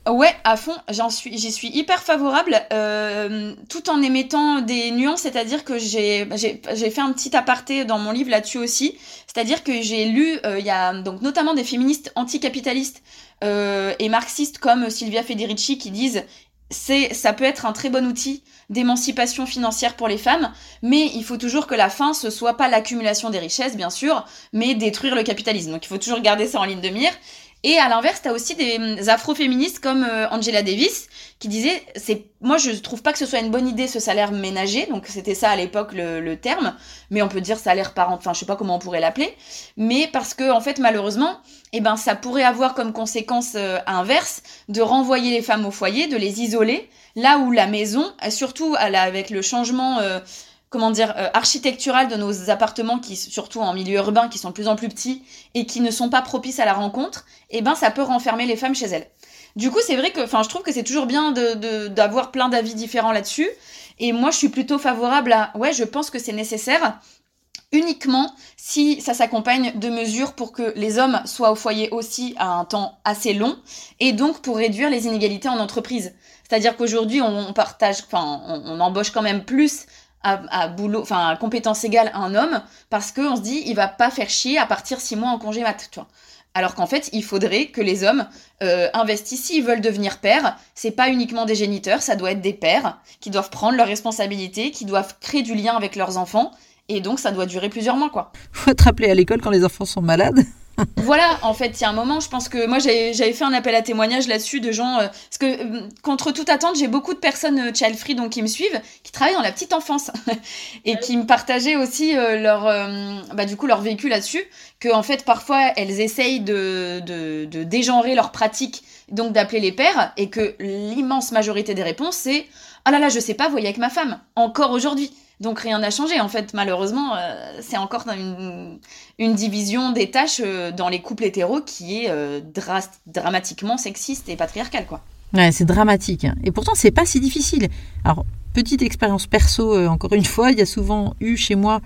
S2: Ouais, à fond, j'y suis hyper favorable, euh, tout en émettant des nuances, c'est-à-dire que j'ai, j'ai, fait un petit aparté dans mon livre là-dessus aussi, c'est-à-dire que j'ai lu, euh, il y a donc notamment des féministes anticapitalistes euh, et marxistes comme Silvia Federici qui disent c'est, ça peut être un très bon outil d'émancipation financière pour les femmes, mais il faut toujours que la fin ce soit pas l'accumulation des richesses, bien sûr, mais détruire le capitalisme. Donc il faut toujours garder ça en ligne de mire. Et à l'inverse, tu as aussi des hum, afroféministes comme euh, Angela Davis qui disait c'est moi je trouve pas que ce soit une bonne idée ce salaire ménager. Donc c'était ça à l'époque le, terme. Mais on peut dire salaire parent enfin je sais pas comment on pourrait l'appeler. Mais parce que en fait malheureusement eh ben ça pourrait avoir comme conséquence euh, inverse de renvoyer les femmes au foyer de les isoler là où la maison surtout avec le changement euh, comment dire, euh, architecturale de nos appartements, qui surtout en milieu urbain, qui sont de plus en plus petits et qui ne sont pas propices à la rencontre, eh ben ça peut renfermer les femmes chez elles. Du coup, c'est vrai que, enfin, je trouve que c'est toujours bien d'avoir plein d'avis différents là-dessus. Et moi, je suis plutôt favorable à, ouais, je pense que c'est nécessaire uniquement si ça s'accompagne de mesures pour que les hommes soient au foyer aussi à un temps assez long et donc pour réduire les inégalités en entreprise. C'est-à-dire qu'aujourd'hui, on, partage, enfin, on, embauche quand même plus à, boulot, enfin compétence égale à un homme, parce qu'on se dit il va pas faire chier à partir six mois en congé mat. Alors qu'en fait, il faudrait que les hommes euh, investissent s'ils veulent devenir pères. C'est pas uniquement des géniteurs, ça doit être des pères qui doivent prendre leurs responsabilités, qui doivent créer du lien avec leurs enfants. Et donc, ça doit durer plusieurs mois, quoi.
S1: Faut être appelé à l'école quand les enfants sont malades
S2: voilà, en fait, il y a un moment, je pense que moi j'avais fait un appel à témoignage là-dessus de gens. Euh, parce que, euh, contre toute attente, j'ai beaucoup de personnes euh, child free donc, qui me suivent, qui travaillent dans la petite enfance et qui me partageaient aussi leur, bah, du coup, leur vécu là-dessus. Que, en fait, parfois elles essayent de, de, dégenrer leurs pratiques, donc d'appeler les pères, et que l'immense majorité des réponses c'est Ah là là, je sais pas, voyez avec ma femme, encore aujourd'hui. Donc rien n'a changé. En fait, malheureusement, euh, c'est encore une, division des tâches euh, dans les couples hétéros qui est euh, dramatiquement sexiste et patriarcale, quoi.
S1: Ouais, c'est dramatique. Et pourtant, c'est pas si difficile. Alors, petite expérience perso, encore une fois, il y a souvent eu chez moi,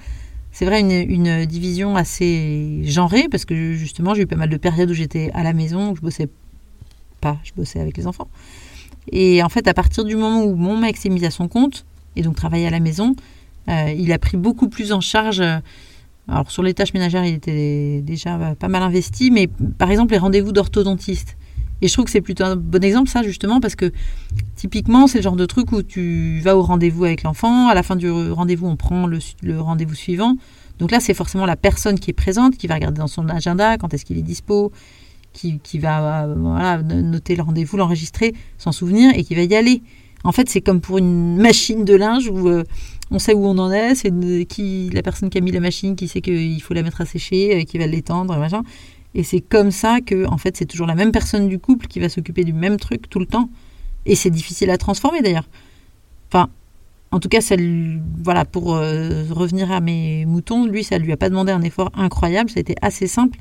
S1: c'est vrai, une, une, division assez genrée, parce que justement, j'ai eu pas mal de périodes où j'étais à la maison, où je bossais pas, je bossais avec les enfants. Et en fait, à partir du moment où mon mec s'est mis à son compte, et donc travaillait à la maison, euh, il a pris beaucoup plus en charge. Euh, alors sur les tâches ménagères, il était déjà pas mal investi, mais par exemple les rendez-vous d'orthodontiste. Et je trouve que c'est plutôt un bon exemple, ça, justement, parce que typiquement, c'est le genre de truc où tu vas au rendez-vous avec l'enfant, à la fin du rendez-vous, on prend le, rendez-vous suivant. Donc là, c'est forcément la personne qui est présente, qui va regarder dans son agenda quand est-ce qu'il est dispo, qui, va euh, noter le rendez-vous, l'enregistrer, s'en souvenir et qui va y aller. En fait, c'est comme pour une machine de linge où on sait où on en est, c'est qui la personne qui a mis la machine qui sait qu'il faut la mettre à sécher, euh, qui va l'étendre, machin. Et c'est comme ça que, en fait, c'est toujours la même personne du couple qui va s'occuper du même truc tout le temps. Et c'est difficile à transformer d'ailleurs. Enfin, en tout cas, ça, voilà, pour euh, revenir à mes moutons, lui, ça lui a pas demandé un effort incroyable. Ça a été assez simple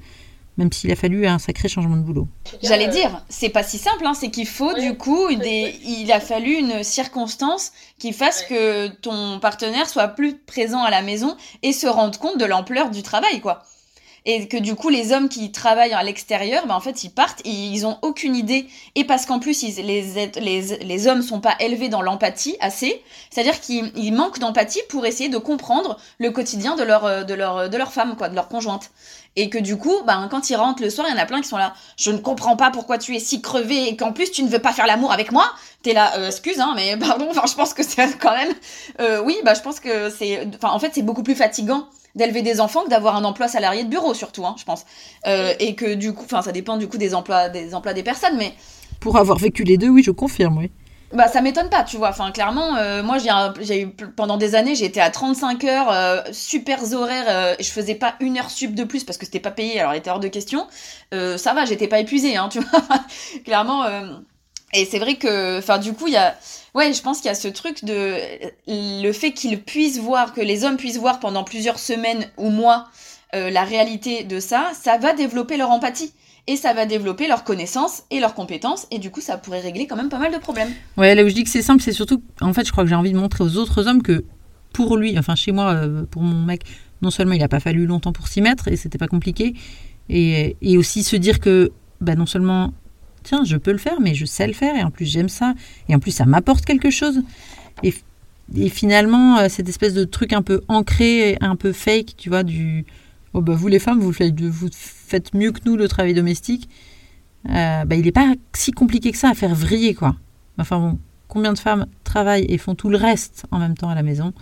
S1: même s'il a fallu un sacré changement de boulot.
S2: J'allais dire, c'est pas si simple, hein, c'est qu'il faut du coup, des, il a fallu une circonstance qui fasse que ton partenaire soit plus présent à la maison et se rende compte de l'ampleur du travail, quoi. Et que du coup, les hommes qui travaillent à l'extérieur, ben, en fait, ils partent et ils ont aucune idée. Et parce qu'en plus, ils, les, les, les hommes sont pas élevés dans l'empathie assez, c'est-à-dire qu'ils manquent d'empathie pour essayer de comprendre le quotidien de leur, de leur, de leur femme, quoi, de leur conjointe. Et que du coup, ben, quand ils rentrent le soir, il y en a plein qui sont là. Je ne comprends pas pourquoi tu es si crevé et qu'en plus tu ne veux pas faire l'amour avec moi. T'es là, euh, excuse, hein, mais pardon. Enfin, je pense que c'est quand même. Euh, oui, bah, je pense que c'est. Enfin, en fait, c'est beaucoup plus fatigant d'élever des enfants que d'avoir un emploi salarié de bureau, surtout, hein, je pense. Euh, et que du coup, enfin, ça dépend du coup des emplois, des emplois des personnes, mais.
S1: Pour avoir vécu les deux, oui, je confirme, oui.
S2: Bah ça m'étonne pas, tu vois. Enfin clairement, euh, moi j'ai eu pendant des années, j'étais à 35 heures, euh, super horaires, euh, je faisais pas une heure sub de plus parce que c'était pas payé, alors il était hors de question. ça va, j'étais pas épuisée, hein, tu vois. clairement. et c'est vrai que, enfin du coup, il y a, ouais, je pense qu'il y a ce truc de le fait qu'ils puissent voir, que les hommes puissent voir pendant plusieurs semaines ou mois la réalité de ça, ça va développer leur empathie et ça va développer leurs connaissances et leurs compétences et du coup ça pourrait régler quand même pas mal de problèmes.
S1: Ouais, là où je dis que c'est simple, c'est surtout en fait je crois que j'ai envie de montrer aux autres hommes que pour lui, enfin chez moi, euh, pour mon mec, non seulement il n'a pas fallu longtemps pour s'y mettre et c'était pas compliqué, et, et, aussi se dire que bah, non seulement tiens, je peux le faire, mais je sais le faire, et en plus j'aime ça, et en plus ça m'apporte quelque chose. Et, et finalement, euh, cette espèce de truc un peu ancré, un peu fake, tu vois, du oh bah vous les femmes, vous faites, mieux que nous le travail domestique, euh, bah, il n'est pas si compliqué que ça à faire vriller, quoi. Enfin bon, combien de femmes travaillent et font tout le reste en même temps à la maison?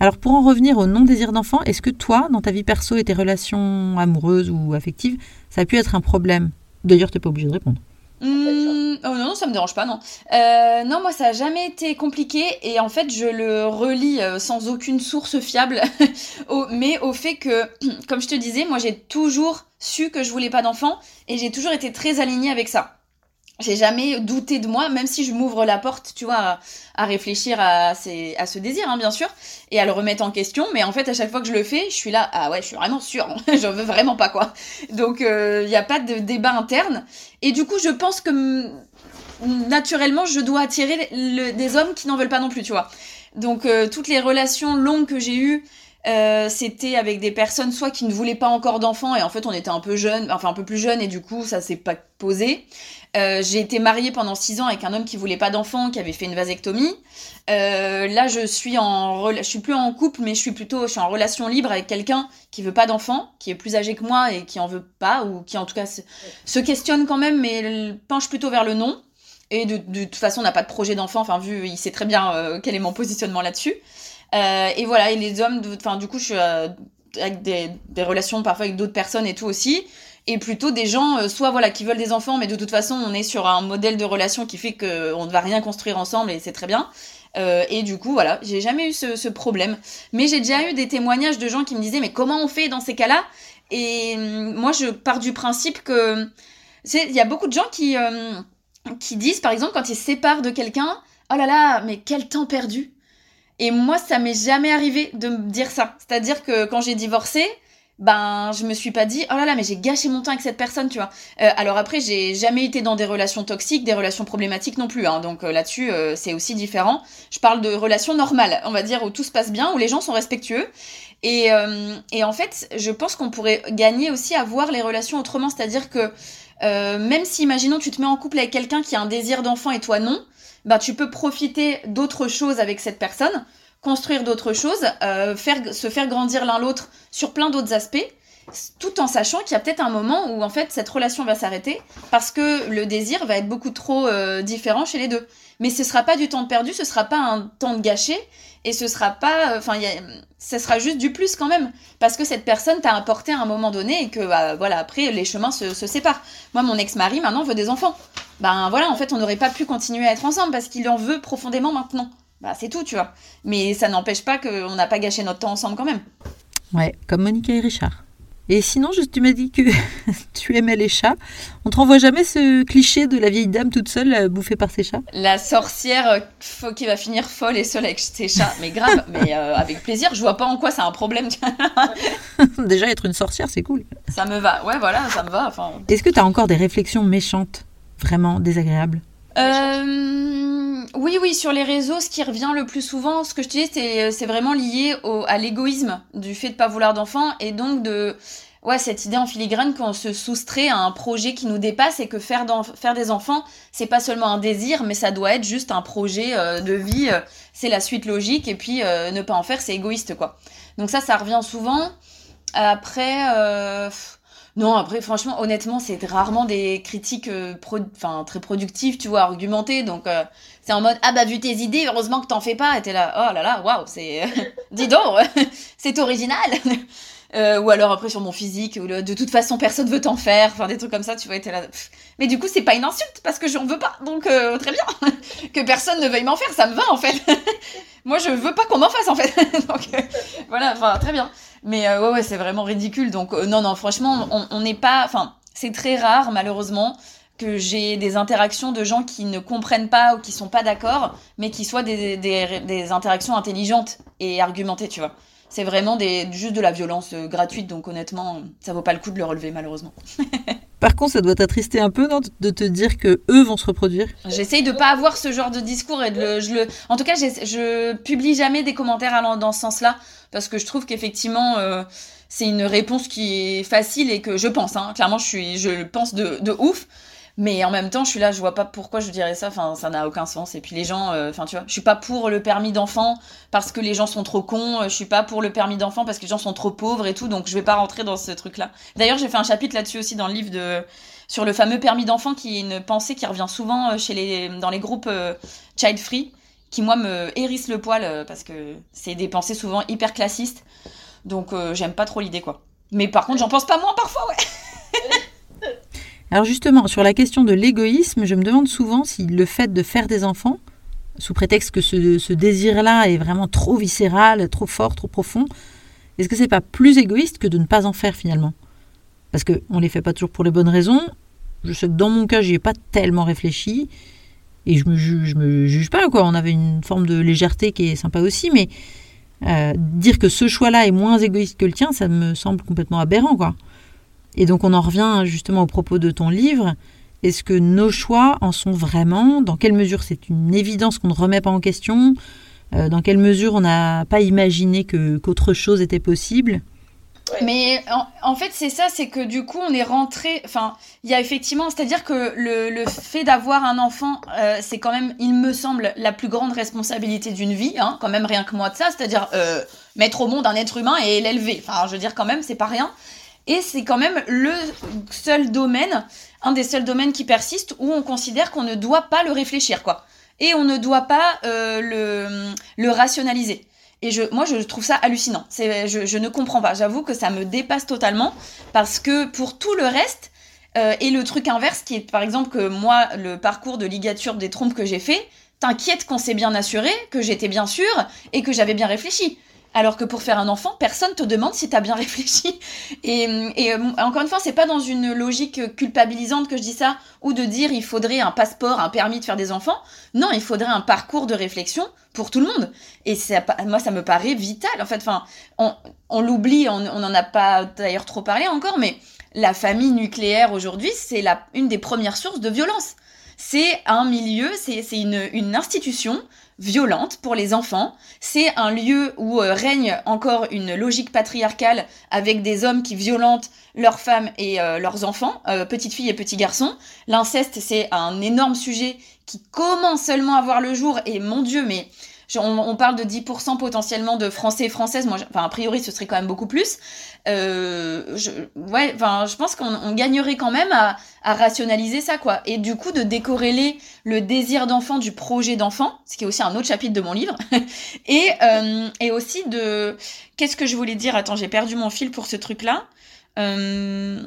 S1: Alors pour en revenir au non-désir d'enfant, est-ce que toi, dans ta vie perso et tes relations amoureuses ou affectives, ça a pu être un problème? D'ailleurs, tu n'es pas obligé de répondre.
S2: Mmh, oh non, ça me dérange pas, non. Euh, non, moi, ça a jamais été compliqué et en fait, je le relis euh, sans aucune source fiable, mais au fait que, comme je te disais, moi, j'ai toujours su que je voulais pas d'enfant et j'ai toujours été très alignée avec ça j'ai jamais douté de moi, même si je m'ouvre la porte, tu vois, à, réfléchir à, ce désir, hein, bien sûr, et à le remettre en question. Mais en fait, à chaque fois que je le fais, je suis là, ah ouais, je suis vraiment sûre, je veux vraiment pas, quoi. Donc, il euh, n'y a pas de débat interne. Et du coup, je pense que naturellement, je dois attirer des hommes qui n'en veulent pas non plus, tu vois. Donc, euh, toutes les relations longues que j'ai eues, euh, c'était avec des personnes soit qui ne voulaient pas encore d'enfants et en fait on était un peu jeune, enfin un peu plus jeune et du coup ça s'est pas posé. Euh, j'ai été mariée pendant six ans avec un homme qui voulait pas d'enfants, qui avait fait une vasectomie. Euh, là je suis en, je suis plus en couple mais je suis plutôt, je suis en relation libre avec quelqu'un qui veut pas d'enfants, qui est plus âgé que moi et qui en veut pas ou qui en tout cas se, questionne quand même mais penche plutôt vers le non. Et de, toute façon, on n'a pas de projet d'enfant. Enfin, vu, il sait très bien quel est mon positionnement là-dessus. Euh, et voilà, et les hommes, enfin, du coup, je suis euh, avec des, relations parfois avec d'autres personnes et tout aussi. Et plutôt des gens, euh, soit voilà, qui veulent des enfants, mais de toute façon, on est sur un modèle de relation qui fait qu'on ne va rien construire ensemble et c'est très bien. Et du coup, voilà, j'ai jamais eu ce, problème. Mais j'ai déjà eu des témoignages de gens qui me disaient, mais comment on fait dans ces cas-là? Et hum, moi, je pars du principe que. Il y a beaucoup de gens qui, qui disent, par exemple, quand ils se séparent de quelqu'un, oh là là, mais quel temps perdu et moi, ça m'est jamais arrivé de me dire ça. C'est-à-dire que quand j'ai divorcé, ben je me suis pas dit oh là là mais j'ai gâché mon temps avec cette personne tu vois. Euh, alors après j'ai jamais été dans des relations toxiques des relations problématiques non plus hein, donc euh, là-dessus euh, c'est aussi différent. Je parle de relations normales on va dire où tout se passe bien où les gens sont respectueux. Et, et en fait je pense qu'on pourrait gagner aussi à voir les relations autrement. C'est-à-dire que même si imaginons tu te mets en couple avec quelqu'un qui a un désir d'enfant et toi non bah, tu peux profiter d'autres choses avec cette personne, construire d'autres choses, euh, faire, se faire grandir l'un l'autre sur plein d'autres aspects, tout en sachant qu'il y a peut-être un moment où en fait cette relation va s'arrêter parce que le désir va être beaucoup trop euh, différent chez les deux. Mais ce sera pas du temps perdu, ce sera pas un temps de gâché et ce sera pas, enfin, ce sera juste du plus quand même parce que cette personne t'a apporté à un moment donné et que bah, voilà après les chemins se, se séparent. Moi, mon ex-mari maintenant veut des enfants ben voilà, en fait, on n'aurait pas pu continuer à être ensemble parce qu'il en veut profondément maintenant. Bah, c'est tout, tu vois. Mais ça n'empêche pas qu'on n'a pas gâché notre temps ensemble quand même.
S1: Ouais, comme Monica et Richard. Et sinon, tu m'as dit que tu aimais les chats. On te renvoie jamais ce cliché de la vieille dame toute seule euh, bouffée par ses chats?
S2: La sorcière euh, qui va finir folle et seule avec ses chats. Mais grave, mais euh, avec plaisir. Je vois pas en quoi c'est un problème.
S1: Déjà, être une sorcière, c'est cool.
S2: Ça me va. Ouais, voilà, ça me va. Enfin...
S1: Est-ce que tu as encore des réflexions méchantes vraiment désagréable
S2: euh, oui, oui, sur les réseaux, ce qui revient le plus souvent, ce que je te dis, c'est vraiment lié à l'égoïsme du fait de pas vouloir d'enfants et donc de ouais, cette idée en filigrane qu'on se soustrait à un projet qui nous dépasse et que faire, des enfants, c'est pas seulement un désir, mais ça doit être juste un projet euh, de vie, euh, c'est la suite logique et puis ne pas en faire, c'est égoïste quoi. Donc ça, ça revient souvent. Après, non, après, franchement, honnêtement, c'est rarement des critiques euh, enfin, très productives, tu vois, argumentées. Donc, euh, c'est en mode, ah bah, vu tes idées, heureusement que t'en fais pas. Et t'es là, oh là là, waouh, c'est. Dis donc, c'est original euh, Ou alors, après, sur mon physique, ou de toute façon, personne veut t'en faire. Enfin, des trucs comme ça, tu vois, t'es là. Mais du coup, c'est pas une insulte, parce que j'en veux pas. Donc, très bien. que personne ne veuille m'en faire, ça me va, en fait. Moi, je veux pas qu'on m'en fasse, en fait. donc, voilà, enfin, très bien. Mais euh, ouais, ouais, c'est vraiment ridicule. Donc, euh, non, non, franchement, on n'est pas. Enfin, c'est très rare, malheureusement, que j'ai des interactions de gens qui ne comprennent pas ou qui sont pas d'accord, mais qui soient des, des, des, interactions intelligentes et argumentées, tu vois. C'est vraiment des, juste de la violence euh, gratuite, donc honnêtement, ça vaut pas le coup de le relever, malheureusement.
S1: Par contre, ça doit t'attrister un peu, non, de te dire que eux vont se reproduire?
S2: J'essaye de pas avoir ce genre de discours et de le, je le. En tout cas, je publie jamais des commentaires allant dans ce sens-là parce que je trouve qu'effectivement euh, c'est une réponse qui est facile et que je pense, hein, clairement je suis, je le pense de, de ouf. Mais en même temps, je suis là, je vois pas pourquoi je dirais ça. Enfin, ça n'a aucun sens. Et puis les gens, euh, enfin, tu vois, je suis pas pour le permis d'enfant parce que les gens sont trop cons. Je suis pas pour le permis d'enfant parce que les gens sont trop pauvres et tout. Donc, je vais pas rentrer dans ce truc-là. D'ailleurs, j'ai fait un chapitre là-dessus aussi dans le livre de sur le fameux permis d'enfant qui est une pensée qui revient souvent euh, chez les dans les groupes euh, child free, qui moi me hérisse le poil parce que c'est des pensées souvent hyper classistes. Donc, j'aime pas trop l'idée, quoi. Mais par contre, j'en pense pas moins parfois, ouais.
S1: Alors justement, sur la question de l'égoïsme, je me demande souvent si le fait de faire des enfants, sous prétexte que ce, désir-là est vraiment trop viscéral, trop fort, trop profond, est-ce que c'est pas plus égoïste que de ne pas en faire finalement? Parce qu'on ne les fait pas toujours pour les bonnes raisons. Je sais que dans mon cas, j'y ai pas tellement réfléchi. Et je me juge, me juge pas, quoi. On avait une forme de légèreté qui est sympa aussi, mais euh, dire que ce choix-là est moins égoïste que le tien, ça me semble complètement aberrant, quoi. Et donc on en revient justement au propos de ton livre. Est-ce que nos choix en sont vraiment? Dans quelle mesure c'est une évidence qu'on ne remet pas en question? Euh, Dans quelle mesure on n'a pas imaginé qu'autre chose était possible?
S2: Mais en, fait, c'est ça, c'est que du coup, on est rentré. Enfin, il y a effectivement, c'est-à-dire que le, fait d'avoir un enfant, euh, c'est quand même, il me semble, la plus grande responsabilité d'une vie, hein, quand même rien que moi de ça, c'est-à-dire euh, mettre au monde un être humain et l'élever. Enfin, je veux dire, quand même, c'est pas rien. Et c'est quand même le seul domaine, un des seuls domaines qui persiste où on considère qu'on ne doit pas le réfléchir, quoi. Et on ne doit pas euh, le, rationaliser. Et je, moi, je trouve ça hallucinant. Je, je ne comprends pas. J'avoue que ça me dépasse totalement parce que pour tout le reste, euh, et le truc inverse qui est par exemple que moi, le parcours de ligature des trompes que j'ai fait, t'inquiète qu'on s'est bien assuré, que j'étais bien sûre et que j'avais bien réfléchi. Alors que pour faire un enfant, personne te demande si t'as bien réfléchi. Et, euh, encore une fois, c'est pas dans une logique culpabilisante que je dis ça, ou de dire il faudrait un passeport, un permis de faire des enfants. Non, il faudrait un parcours de réflexion pour tout le monde. Et ça, moi, ça me paraît vital. En fait, enfin, on, l'oublie, on n'en a pas d'ailleurs trop parlé encore, mais la famille nucléaire aujourd'hui, c'est une des premières sources de violence. C'est un milieu, c'est une institution violente pour les enfants. C'est un lieu où euh, règne encore une logique patriarcale avec des hommes qui violentent leurs femmes et euh, leurs enfants, euh, petites filles et petits garçons. L'inceste, c'est un énorme sujet qui commence seulement à voir le jour et mon Dieu, mais on, parle de 10% potentiellement de Français et Françaises. Moi, enfin, a priori, ce serait quand même beaucoup plus. Euh, je, ouais, enfin, je pense qu'on gagnerait quand même à, rationaliser ça, quoi. Et du coup, de décorréler le désir d'enfant du projet d'enfant, ce qui est aussi un autre chapitre de mon livre. et, euh, et aussi de. Qu'est-ce que je voulais dire? Attends, j'ai perdu mon fil pour ce truc-là. Euh,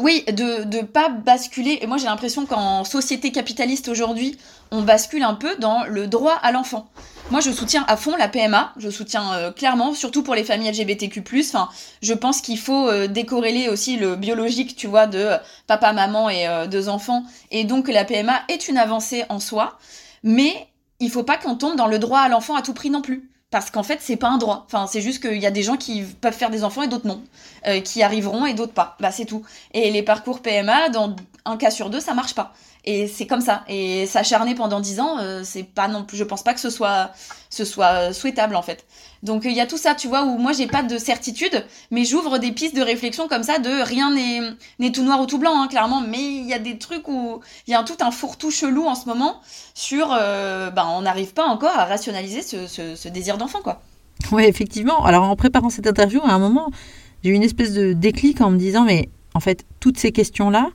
S2: oui, de ne pas basculer. Et moi, j'ai l'impression qu'en société capitaliste aujourd'hui, on bascule un peu dans le droit à l'enfant. Moi, je soutiens à fond la PMA. Je soutiens euh, clairement, surtout pour les familles LGBTQ+. Enfin, je pense qu'il faut euh, décorréler aussi le biologique, tu vois, de euh, papa, maman et deux enfants. Et donc, la PMA est une avancée en soi. Mais il faut pas qu'on tombe dans le droit à l'enfant à tout prix non plus parce qu'en fait c'est pas un droit. Enfin c'est juste qu'il y a des gens qui peuvent faire des enfants et d'autres non, euh, qui arriveront et d'autres pas. Bah c'est tout. Et les parcours PMA dans un cas sur deux ça marche pas. Et c'est comme ça. Et s'acharner pendant dix ans, euh, c'est pas non plus. Je pense pas que ce soit, ce soit souhaitable en fait. Donc il y a tout ça, tu vois, où moi j'ai pas de certitude, mais j'ouvre des pistes de réflexion comme ça de rien n'est tout noir ou tout blanc, hein, clairement. Mais il y a des trucs où il y a tout un fourre-tout chelou en ce moment sur, euh, ben on n'arrive pas encore à rationaliser ce, désir d'enfant, quoi.
S1: Ouais, effectivement. Alors en préparant cette interview, à un moment, j'ai eu une espèce de déclic en me disant, mais en fait, toutes ces questions-là,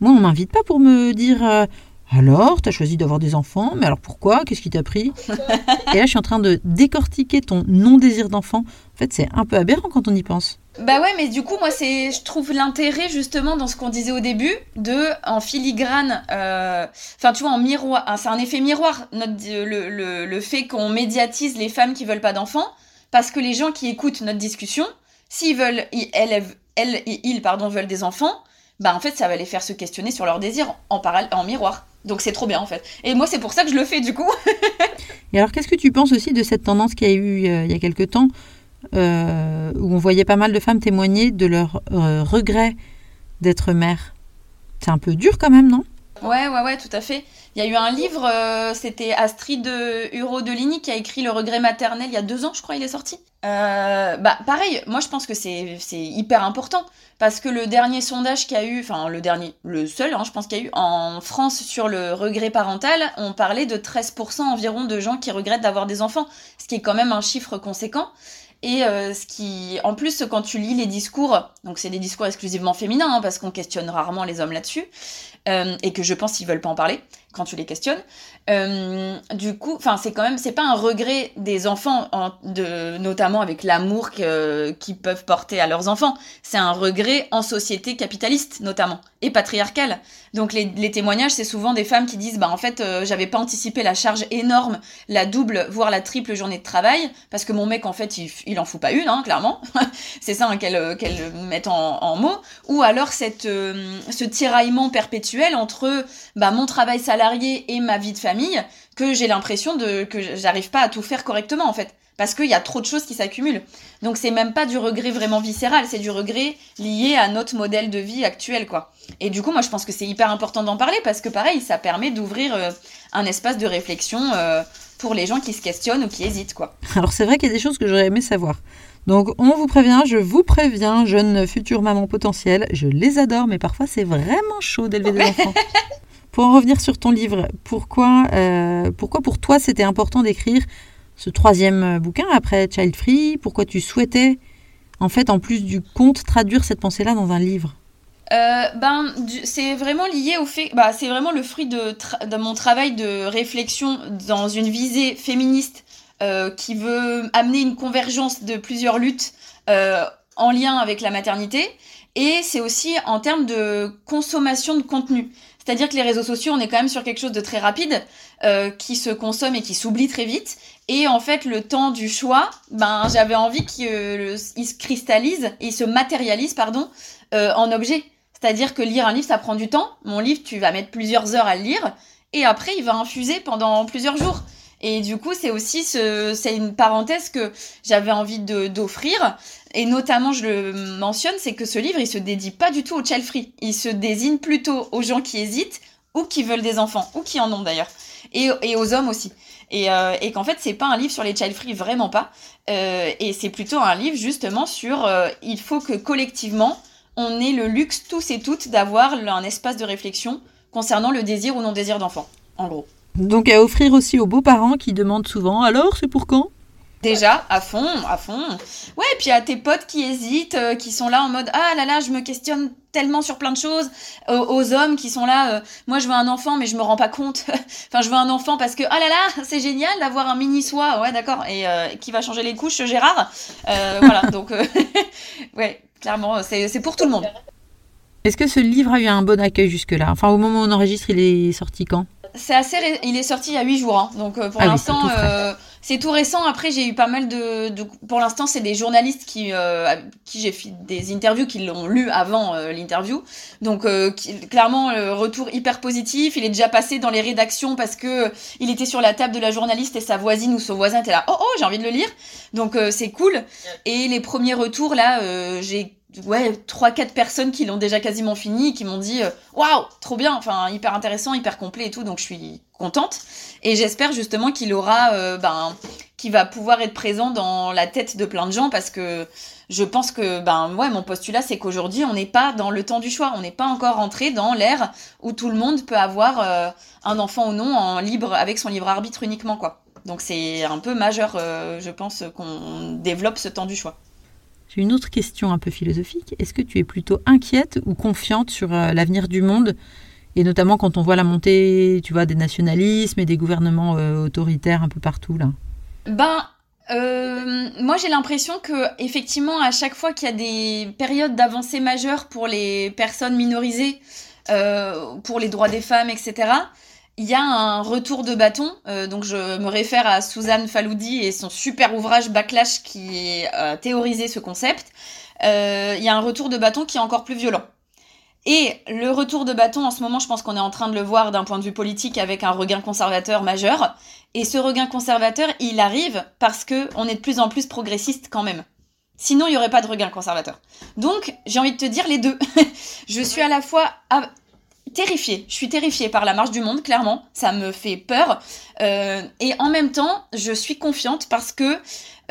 S1: moi, on m'invite pas pour me dire euh, alors, tu as choisi d'avoir des enfants, mais alors pourquoi? Qu'est-ce qui t'a pris? Et là, je suis en train de décortiquer ton non-désir d'enfant. En fait, c'est un peu aberrant quand on y pense.
S2: Bah ouais, mais du coup, moi, c'est, je trouve l'intérêt justement dans ce qu'on disait au début, de en filigrane, euh, enfin, tu vois, en miroir, hein, c'est un effet miroir, notre, le, le, le fait qu'on médiatise les femmes qui veulent pas d'enfants, parce que les gens qui écoutent notre discussion, s'ils veulent, elles, elles, ils, pardon, veulent des enfants, bah en fait ça va les faire se questionner sur leurs désirs en, en miroir. Donc c'est trop bien en fait. Et moi c'est pour ça que je le fais du coup.
S1: Et alors qu'est-ce que tu penses aussi de cette tendance qu'il y a eu euh, il y a quelque temps euh, où on voyait pas mal de femmes témoigner de leur euh, regret d'être mère? C'est un peu dur quand même, non?
S2: Ouais, ouais, ouais, tout à fait. Il y a eu un livre, c'était Astrid Huro de Ligny qui a écrit Le regret maternel il y a deux ans, je crois, il est sorti. bah, pareil, moi je pense que c'est hyper important parce que le dernier sondage qu'il y a eu, enfin le dernier, le seul, hein, je pense qu'il y a eu en France sur le regret parental, on parlait de 13% environ de gens qui regrettent d'avoir des enfants, ce qui est quand même un chiffre conséquent. Et euh, ce qui, en plus, quand tu lis les discours, donc c'est des discours exclusivement féminins, hein, parce qu'on questionne rarement les hommes là-dessus, euh, et que je pense qu'ils veulent pas en parler quand tu les questionnes. Euh, du coup, enfin, c'est quand même, c'est pas un regret des enfants, de, notamment avec l'amour qu'ils peuvent porter à leurs enfants. C'est un regret en société capitaliste, notamment, et patriarcale. Donc les, témoignages, c'est souvent des femmes qui disent, bah en fait, euh, j'avais pas anticipé la charge énorme, la double, voire la triple journée de travail, parce que mon mec, en fait, il, il en fout pas une, hein, clairement. c'est ça hein, qu'elle qu'elle met en, en, mots. Ou alors cette, euh, ce tiraillement perpétuel entre bah, mon travail salarié et ma vie de famille, que j'ai l'impression de que j'arrive pas à tout faire correctement en fait parce qu'il y a trop de choses qui s'accumulent. Donc c'est même pas du regret vraiment viscéral, c'est du regret lié à notre modèle de vie actuel quoi. Et du coup moi je pense que c'est hyper important d'en parler parce que pareil ça permet d'ouvrir euh, un espace de réflexion euh, pour les gens qui se questionnent ou qui hésitent quoi.
S1: Alors c'est vrai qu'il y a des choses que j'aurais aimé savoir. Donc on vous prévient, je vous préviens, jeune future maman potentielle, je les adore mais parfois c'est vraiment chaud d'élever des enfants. Pour en revenir sur ton livre, pourquoi, euh, pourquoi pour toi c'était important d'écrire ce troisième bouquin après Child Free? Pourquoi tu souhaitais, en fait, en plus du conte, traduire cette pensée-là dans un livre?
S2: Euh, ben, c'est vraiment lié au fait, bah, c'est vraiment le fruit de, mon travail de réflexion dans une visée féministe euh, qui veut amener une convergence de plusieurs luttes en lien avec la maternité. Et c'est aussi en termes de consommation de contenu. C'est-à-dire que les réseaux sociaux, on est quand même sur quelque chose de très rapide, euh, qui se consomme et qui s'oublie très vite. Et en fait, le temps du choix, ben, j'avais envie qu'il euh, se cristallise, il se matérialise, pardon, euh, en objet. C'est-à-dire que lire un livre, ça prend du temps. Mon livre, tu vas mettre plusieurs heures à le lire, et après, il va infuser pendant plusieurs jours. Et du coup, c'est aussi ce, c'est une parenthèse que j'avais envie de, d'offrir. Et notamment, je le mentionne, c'est que ce livre, il se dédie pas du tout au child free. Il se désigne plutôt aux gens qui hésitent ou qui veulent des enfants, ou qui en ont d'ailleurs. Et, et aux hommes aussi. Et, euh, et qu'en fait, c'est pas un livre sur les child free, vraiment pas. Euh, et c'est plutôt un livre justement sur euh, il faut que collectivement, on ait le luxe tous et toutes d'avoir un espace de réflexion concernant le désir ou non désir d'enfant, en gros.
S1: Donc à offrir aussi aux beaux-parents qui demandent souvent alors c'est pour quand?
S2: Déjà, à fond, à fond. Ouais, puis à tes potes qui hésitent, euh, qui sont là en mode ah là là, je me questionne tellement sur plein de choses. aux hommes qui sont là, euh, moi je veux un enfant mais je me rends pas compte. enfin, je veux un enfant parce que ah là là, c'est génial d'avoir un mini soi. Ouais, d'accord. Et euh, qui va changer les couches, Gérard? voilà, donc ouais, clairement, c'est pour tout le monde.
S1: Est-ce que ce livre a eu un bon accueil jusque-là? Enfin, au moment où on enregistre, il est sorti quand?
S2: C'est assez. Il est sorti il y a 8 jours, hein. donc euh, pour ah l'instant, euh, c'est tout, récent. Après, j'ai eu pas mal de. Pour l'instant, c'est des journalistes qui, euh, qui j'ai fait des interviews qui l'ont lu avant l'interview. Donc, clairement, retour hyper positif. Il est déjà passé dans les rédactions parce que il était sur la table de la journaliste et sa voisine ou son voisin était là. Oh, oh, j'ai envie de le lire. Donc, c'est cool. Et les premiers retours, là, j'ai ouais, 3-4 personnes qui l'ont déjà quasiment fini, qui m'ont dit euh, waouh, trop bien, enfin hyper intéressant, hyper complet et tout, donc je suis contente. Et j'espère justement qu'il aura, euh, ben, qu'il va pouvoir être présent dans la tête de plein de gens parce que je pense que, ben, ouais, mon postulat c'est qu'aujourd'hui on n'est pas dans le temps du choix, on n'est pas encore entré dans l'ère où tout le monde peut avoir euh, un enfant ou non en libre, avec son libre arbitre uniquement, quoi. Donc c'est un peu majeur, je pense, qu'on développe ce temps du choix.
S1: Une autre question un peu philosophique. Est-ce que tu es plutôt inquiète ou confiante sur euh, l'avenir du monde? Et notamment quand on voit la montée, tu vois, des nationalismes et des gouvernements euh, autoritaires un peu partout là?
S2: Ben, euh, moi j'ai l'impression que effectivement à chaque fois qu'il y a des périodes d'avancée majeure pour les personnes minorisées, pour les droits des femmes, etc il y a un retour de bâton. Euh, donc je me réfère à Suzanne Faloudi et son super ouvrage Backlash qui a euh, théorisé ce concept. Euh, il y a un retour de bâton qui est encore plus violent. Et le retour de bâton, en ce moment, je pense qu'on est en train de le voir d'un point de vue politique avec un regain conservateur majeur. Et ce regain conservateur, il arrive parce que on est de plus en plus progressiste quand même. Sinon, il n'y aurait pas de regain conservateur. Donc, j'ai envie de te dire les deux. je suis à la fois terrifiée. Je suis terrifiée par la marche du monde, clairement. Ça me fait peur. Euh, et en même temps, je suis confiante parce que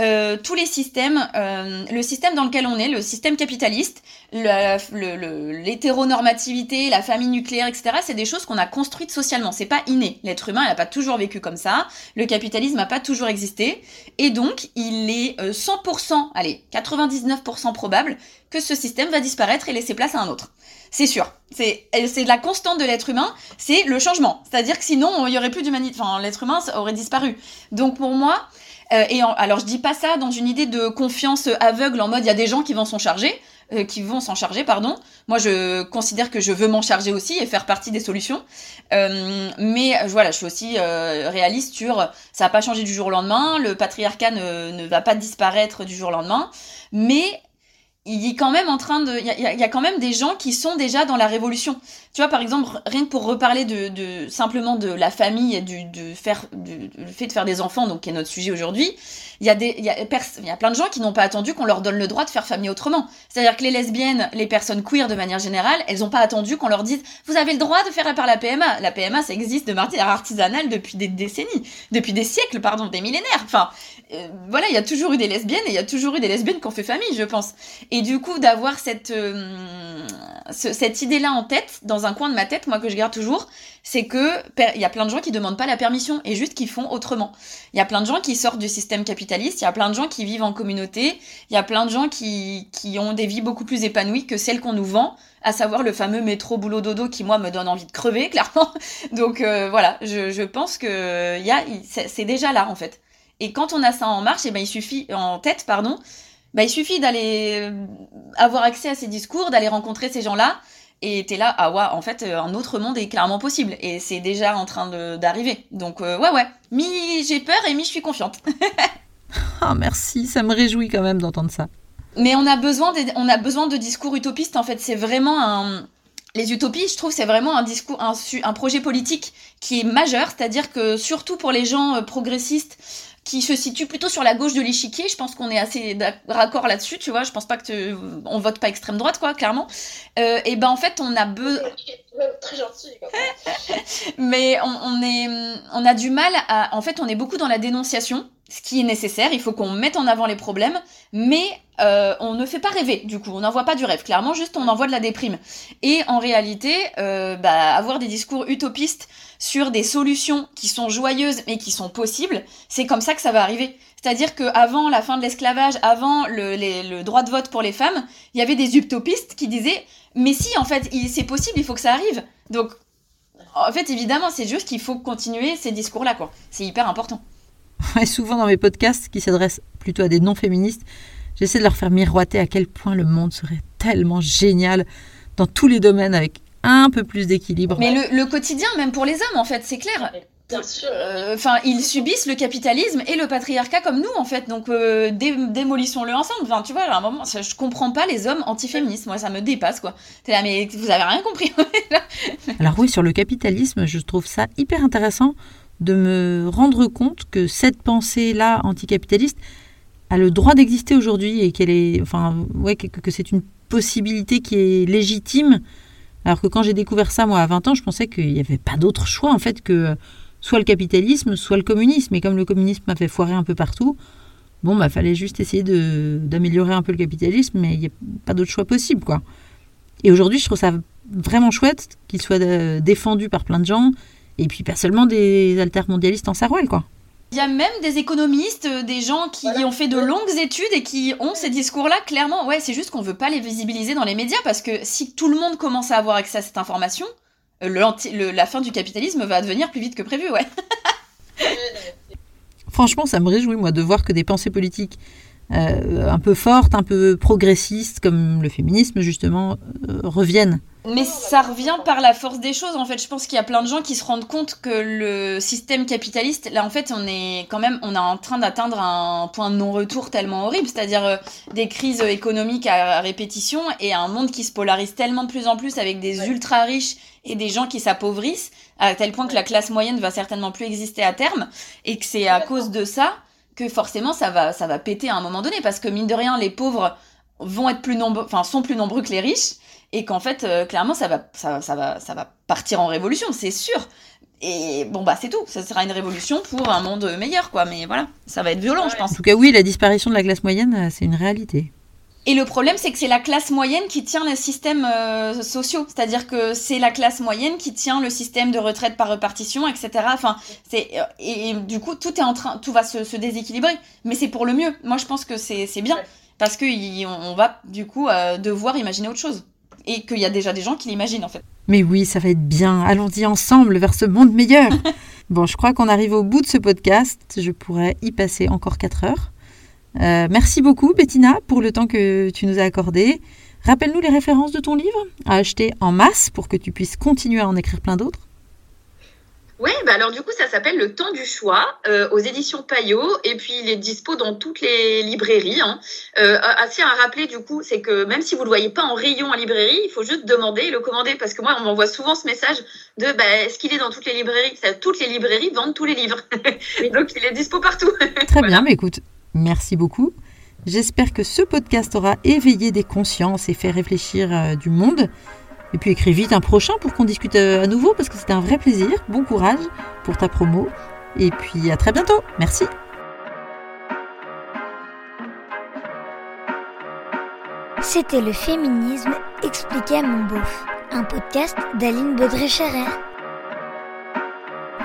S2: euh, tous les systèmes, euh, le système dans lequel on est, le système capitaliste, l'hétéronormativité, la famille nucléaire, etc., c'est des choses qu'on a construites socialement. C'est pas inné. L'être humain, n'a pas toujours vécu comme ça. Le capitalisme n'a pas toujours existé. Et donc, il est 100%, allez, 99% probable que ce système va disparaître et laisser place à un autre. C'est sûr. C'est la constante de l'être humain, c'est le changement. C'est-à-dire que sinon, il y aurait plus d'humanité. Enfin, l'être humain aurait disparu. Donc pour moi, euh, et alors je dis pas ça dans une idée de confiance aveugle en mode il y a des gens qui vont s'en charger, euh, qui vont s'en charger, pardon. Moi je considère que je veux m'en charger aussi et faire partie des solutions. Euh, mais voilà, je suis aussi réaliste sur ça va pas changer du jour au lendemain, le patriarcat ne, ne va pas disparaître du jour au lendemain, mais il est quand même en train de. Il y, a, quand même des gens qui sont déjà dans la révolution. Tu vois, par exemple, rien que pour reparler de, simplement de la famille et du faire, le fait de faire des enfants, donc qui est notre sujet aujourd'hui, il y a y plein de gens qui n'ont pas attendu qu'on leur donne le droit de faire famille autrement. C'est-à-dire que les lesbiennes, les personnes queer de manière générale, elles n'ont pas attendu qu'on leur dise vous avez le droit de faire par la PMA. La PMA, ça existe de manière artisanale depuis des décennies, depuis des siècles, pardon, des millénaires. Enfin, euh, voilà, il y a toujours eu des lesbiennes et il y a toujours eu des lesbiennes qui ont fait famille, je pense. Du coup, d'avoir cette, euh, cette idée-là en tête, dans un coin de ma tête, moi que je garde toujours, c'est que il y a plein de gens qui demandent pas la permission et juste qui font autrement. Il y a plein de gens qui sortent du système capitaliste, il y a plein de gens qui vivent en communauté, il y a plein de gens qui, qui ont des vies beaucoup plus épanouies que celles qu'on nous vend, à savoir le fameux métro boulot dodo qui moi me donne envie de crever clairement. Donc euh, voilà, je, pense que y c'est déjà là en fait. Et quand on a ça en marche, et eh ben il suffit en tête, pardon, bah, il suffit d'aller euh, avoir accès à ces discours, d'aller rencontrer ces gens-là, et t'es là, ah ouais, en fait, euh, un autre monde est clairement possible, et c'est déjà en train d'arriver. Donc euh, ouais, ouais, mi j'ai peur et mi je suis confiante.
S1: ah merci, ça me réjouit quand même d'entendre ça.
S2: Mais on a besoin, on a besoin de discours utopistes, en fait, c'est vraiment un les utopies, je trouve, c'est vraiment un discours, un, un, projet politique qui est majeur, c'est-à-dire que surtout pour les gens progressistes, qui se situe plutôt sur la gauche de l'échiquier. Je pense qu'on est assez d'accord là-dessus, tu vois. Je pense pas que on vote pas extrême droite, quoi, clairement. Euh, et ben en fait, on a besoin.
S3: Très gentil.
S2: Mais on, a du mal à. En fait, on est beaucoup dans la dénonciation, ce qui est nécessaire. Il faut qu'on mette en avant les problèmes, mais euh, on ne fait pas rêver. Du coup, on n'envoie pas du rêve. Clairement, juste on envoie de la déprime. Et en réalité, euh, bah, avoir des discours utopistes sur des solutions qui sont joyeuses mais qui sont possibles, c'est comme ça que ça va arriver. C'est-à-dire qu'avant la fin de l'esclavage, avant le, le, droit de vote pour les femmes, il y avait des utopistes qui disaient mais si en fait c'est possible, il faut que ça arrive. Donc en fait évidemment c'est juste qu'il faut continuer ces discours-là quoi. C'est hyper important.
S1: Et souvent dans mes podcasts qui s'adressent plutôt à des non-féministes, j'essaie de leur faire miroiter à quel point le monde serait tellement génial dans tous les domaines avec un peu plus d'équilibre.
S2: Mais le, quotidien, même pour les hommes, en fait, c'est clair.
S3: Bien sûr.
S2: Euh, enfin, ils subissent le capitalisme et le patriarcat comme nous, en fait. Donc, euh, démolissons-le ensemble. Enfin, tu vois, à un moment, je comprends pas les hommes antiféministes. Moi, ça me dépasse, quoi. T'es là, mais vous avez rien compris.
S1: Alors oui, sur le capitalisme, je trouve ça hyper intéressant de me rendre compte que cette pensée-là anticapitaliste a le droit d'exister aujourd'hui et qu'elle est, enfin, ouais, que c'est une possibilité qui est légitime alors que quand j'ai découvert ça, moi, à 20 ans, je pensais qu'il n'y avait pas d'autre choix, en fait, que soit le capitalisme, soit le communisme. Et comme le communisme m'a fait foirer un peu partout, bon, bah, fallait juste essayer d'améliorer un peu le capitalisme, mais il n'y a pas d'autre choix possible, quoi. Et aujourd'hui, je trouve ça vraiment chouette qu'il soit euh, défendu par plein de gens, et puis pas seulement des altermondialistes en sarouel, quoi.
S2: Il y a même des économistes, euh, des gens qui ont fait de longues études et qui ont ces discours-là, clairement. Ouais, c'est juste qu'on veut pas les visibiliser dans les médias parce que si tout le monde commence à avoir accès à cette information, le, la fin du capitalisme va advenir plus vite que prévu, ouais.
S1: Franchement, ça me réjouit, moi, de voir que des pensées politiques euh, un peu fortes, un peu progressistes, comme le féminisme, justement, reviennent.
S2: Mais ça revient par la force des choses. En fait, je pense qu'il y a plein de gens qui se rendent compte que le système capitaliste, là, en fait, on est quand même, on est en train d'atteindre un point de non-retour tellement horrible, c'est-à-dire euh, des crises économiques à, répétition et un monde qui se polarise tellement de plus en plus avec des ultra riches et des gens qui s'appauvrissent à tel point que la classe moyenne va certainement plus exister à terme et que c'est à cause de ça que forcément ça va, ça va péter à un moment donné parce que mine de rien, les pauvres vont être plus nombreux, enfin sont plus nombreux que les riches et qu'en fait, euh, clairement, ça va, ça, ça, va, ça va partir en révolution, c'est sûr. Et bon, bah c'est tout. Ça sera une révolution pour un monde meilleur, quoi. Mais voilà, ça va être violent, je pense.
S1: En tout cas, oui, la disparition de la classe moyenne, euh, c'est une réalité.
S2: Et le problème, c'est que c'est la classe moyenne qui tient les systèmes euh, sociaux. C'est-à-dire que c'est la classe moyenne qui tient le système de retraite par répartition, etc. Enfin, c'est euh, et, et du coup, tout est en train, tout va se, se déséquilibrer. Mais c'est pour le mieux. Moi, je pense que c'est c'est bien parce que y- on, on va du coup euh, devoir imaginer autre chose et qu'il y a déjà des gens qui l'imaginent en fait.
S1: Mais oui, ça va être bien. Allons-y ensemble vers ce monde meilleur. bon, je crois qu'on arrive au bout de ce podcast. Je pourrais y passer encore 4 heures. Euh, merci beaucoup, Bettina, pour le temps que tu nous as accordé. Rappelle-nous les références de ton livre à acheter en masse pour que tu puisses continuer à en écrire plein d'autres.
S3: Oui, bah alors du coup, ça s'appelle Le Temps du Choix euh, aux éditions Payot et puis il est dispo dans toutes les librairies. Hein. Euh, assez à rappeler du coup, c'est que même si vous le voyez pas en rayon en librairie, il faut juste demander et le commander parce que moi, on m'envoie souvent ce message de bah, est-ce qu'il est dans toutes les librairies? Toutes les librairies vendent tous les livres, donc il est dispo partout.
S1: Très bien, mais écoute, merci beaucoup. J'espère que ce podcast aura éveillé des consciences et fait réfléchir euh, du monde. Et puis écris vite un prochain pour qu'on discute euh, à nouveau parce que c'était un vrai plaisir. Bon courage pour ta promo. Et puis à très bientôt. Merci.
S4: C'était le féminisme expliqué à mon beauf, un podcast d'Aline Baudré-Scherer.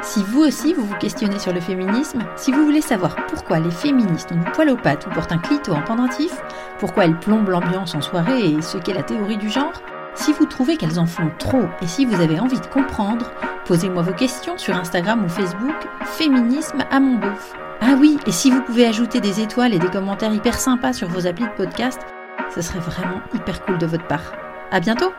S1: Si vous aussi vous vous questionnez sur le féminisme, si vous voulez savoir pourquoi les féministes ont du poil aux pattes ou portent un clito en pendentif, pourquoi elles plombent l'ambiance en soirée et ce qu'est la théorie du genre, si vous trouvez qu'elles en font trop et si vous avez envie de comprendre, posez-moi vos questions sur Instagram ou Facebook, féminisme à mon beauf. Ah oui, et si vous pouvez ajouter des étoiles et des commentaires hyper sympas sur vos applis de podcast, ce serait vraiment hyper cool de votre part. À bientôt!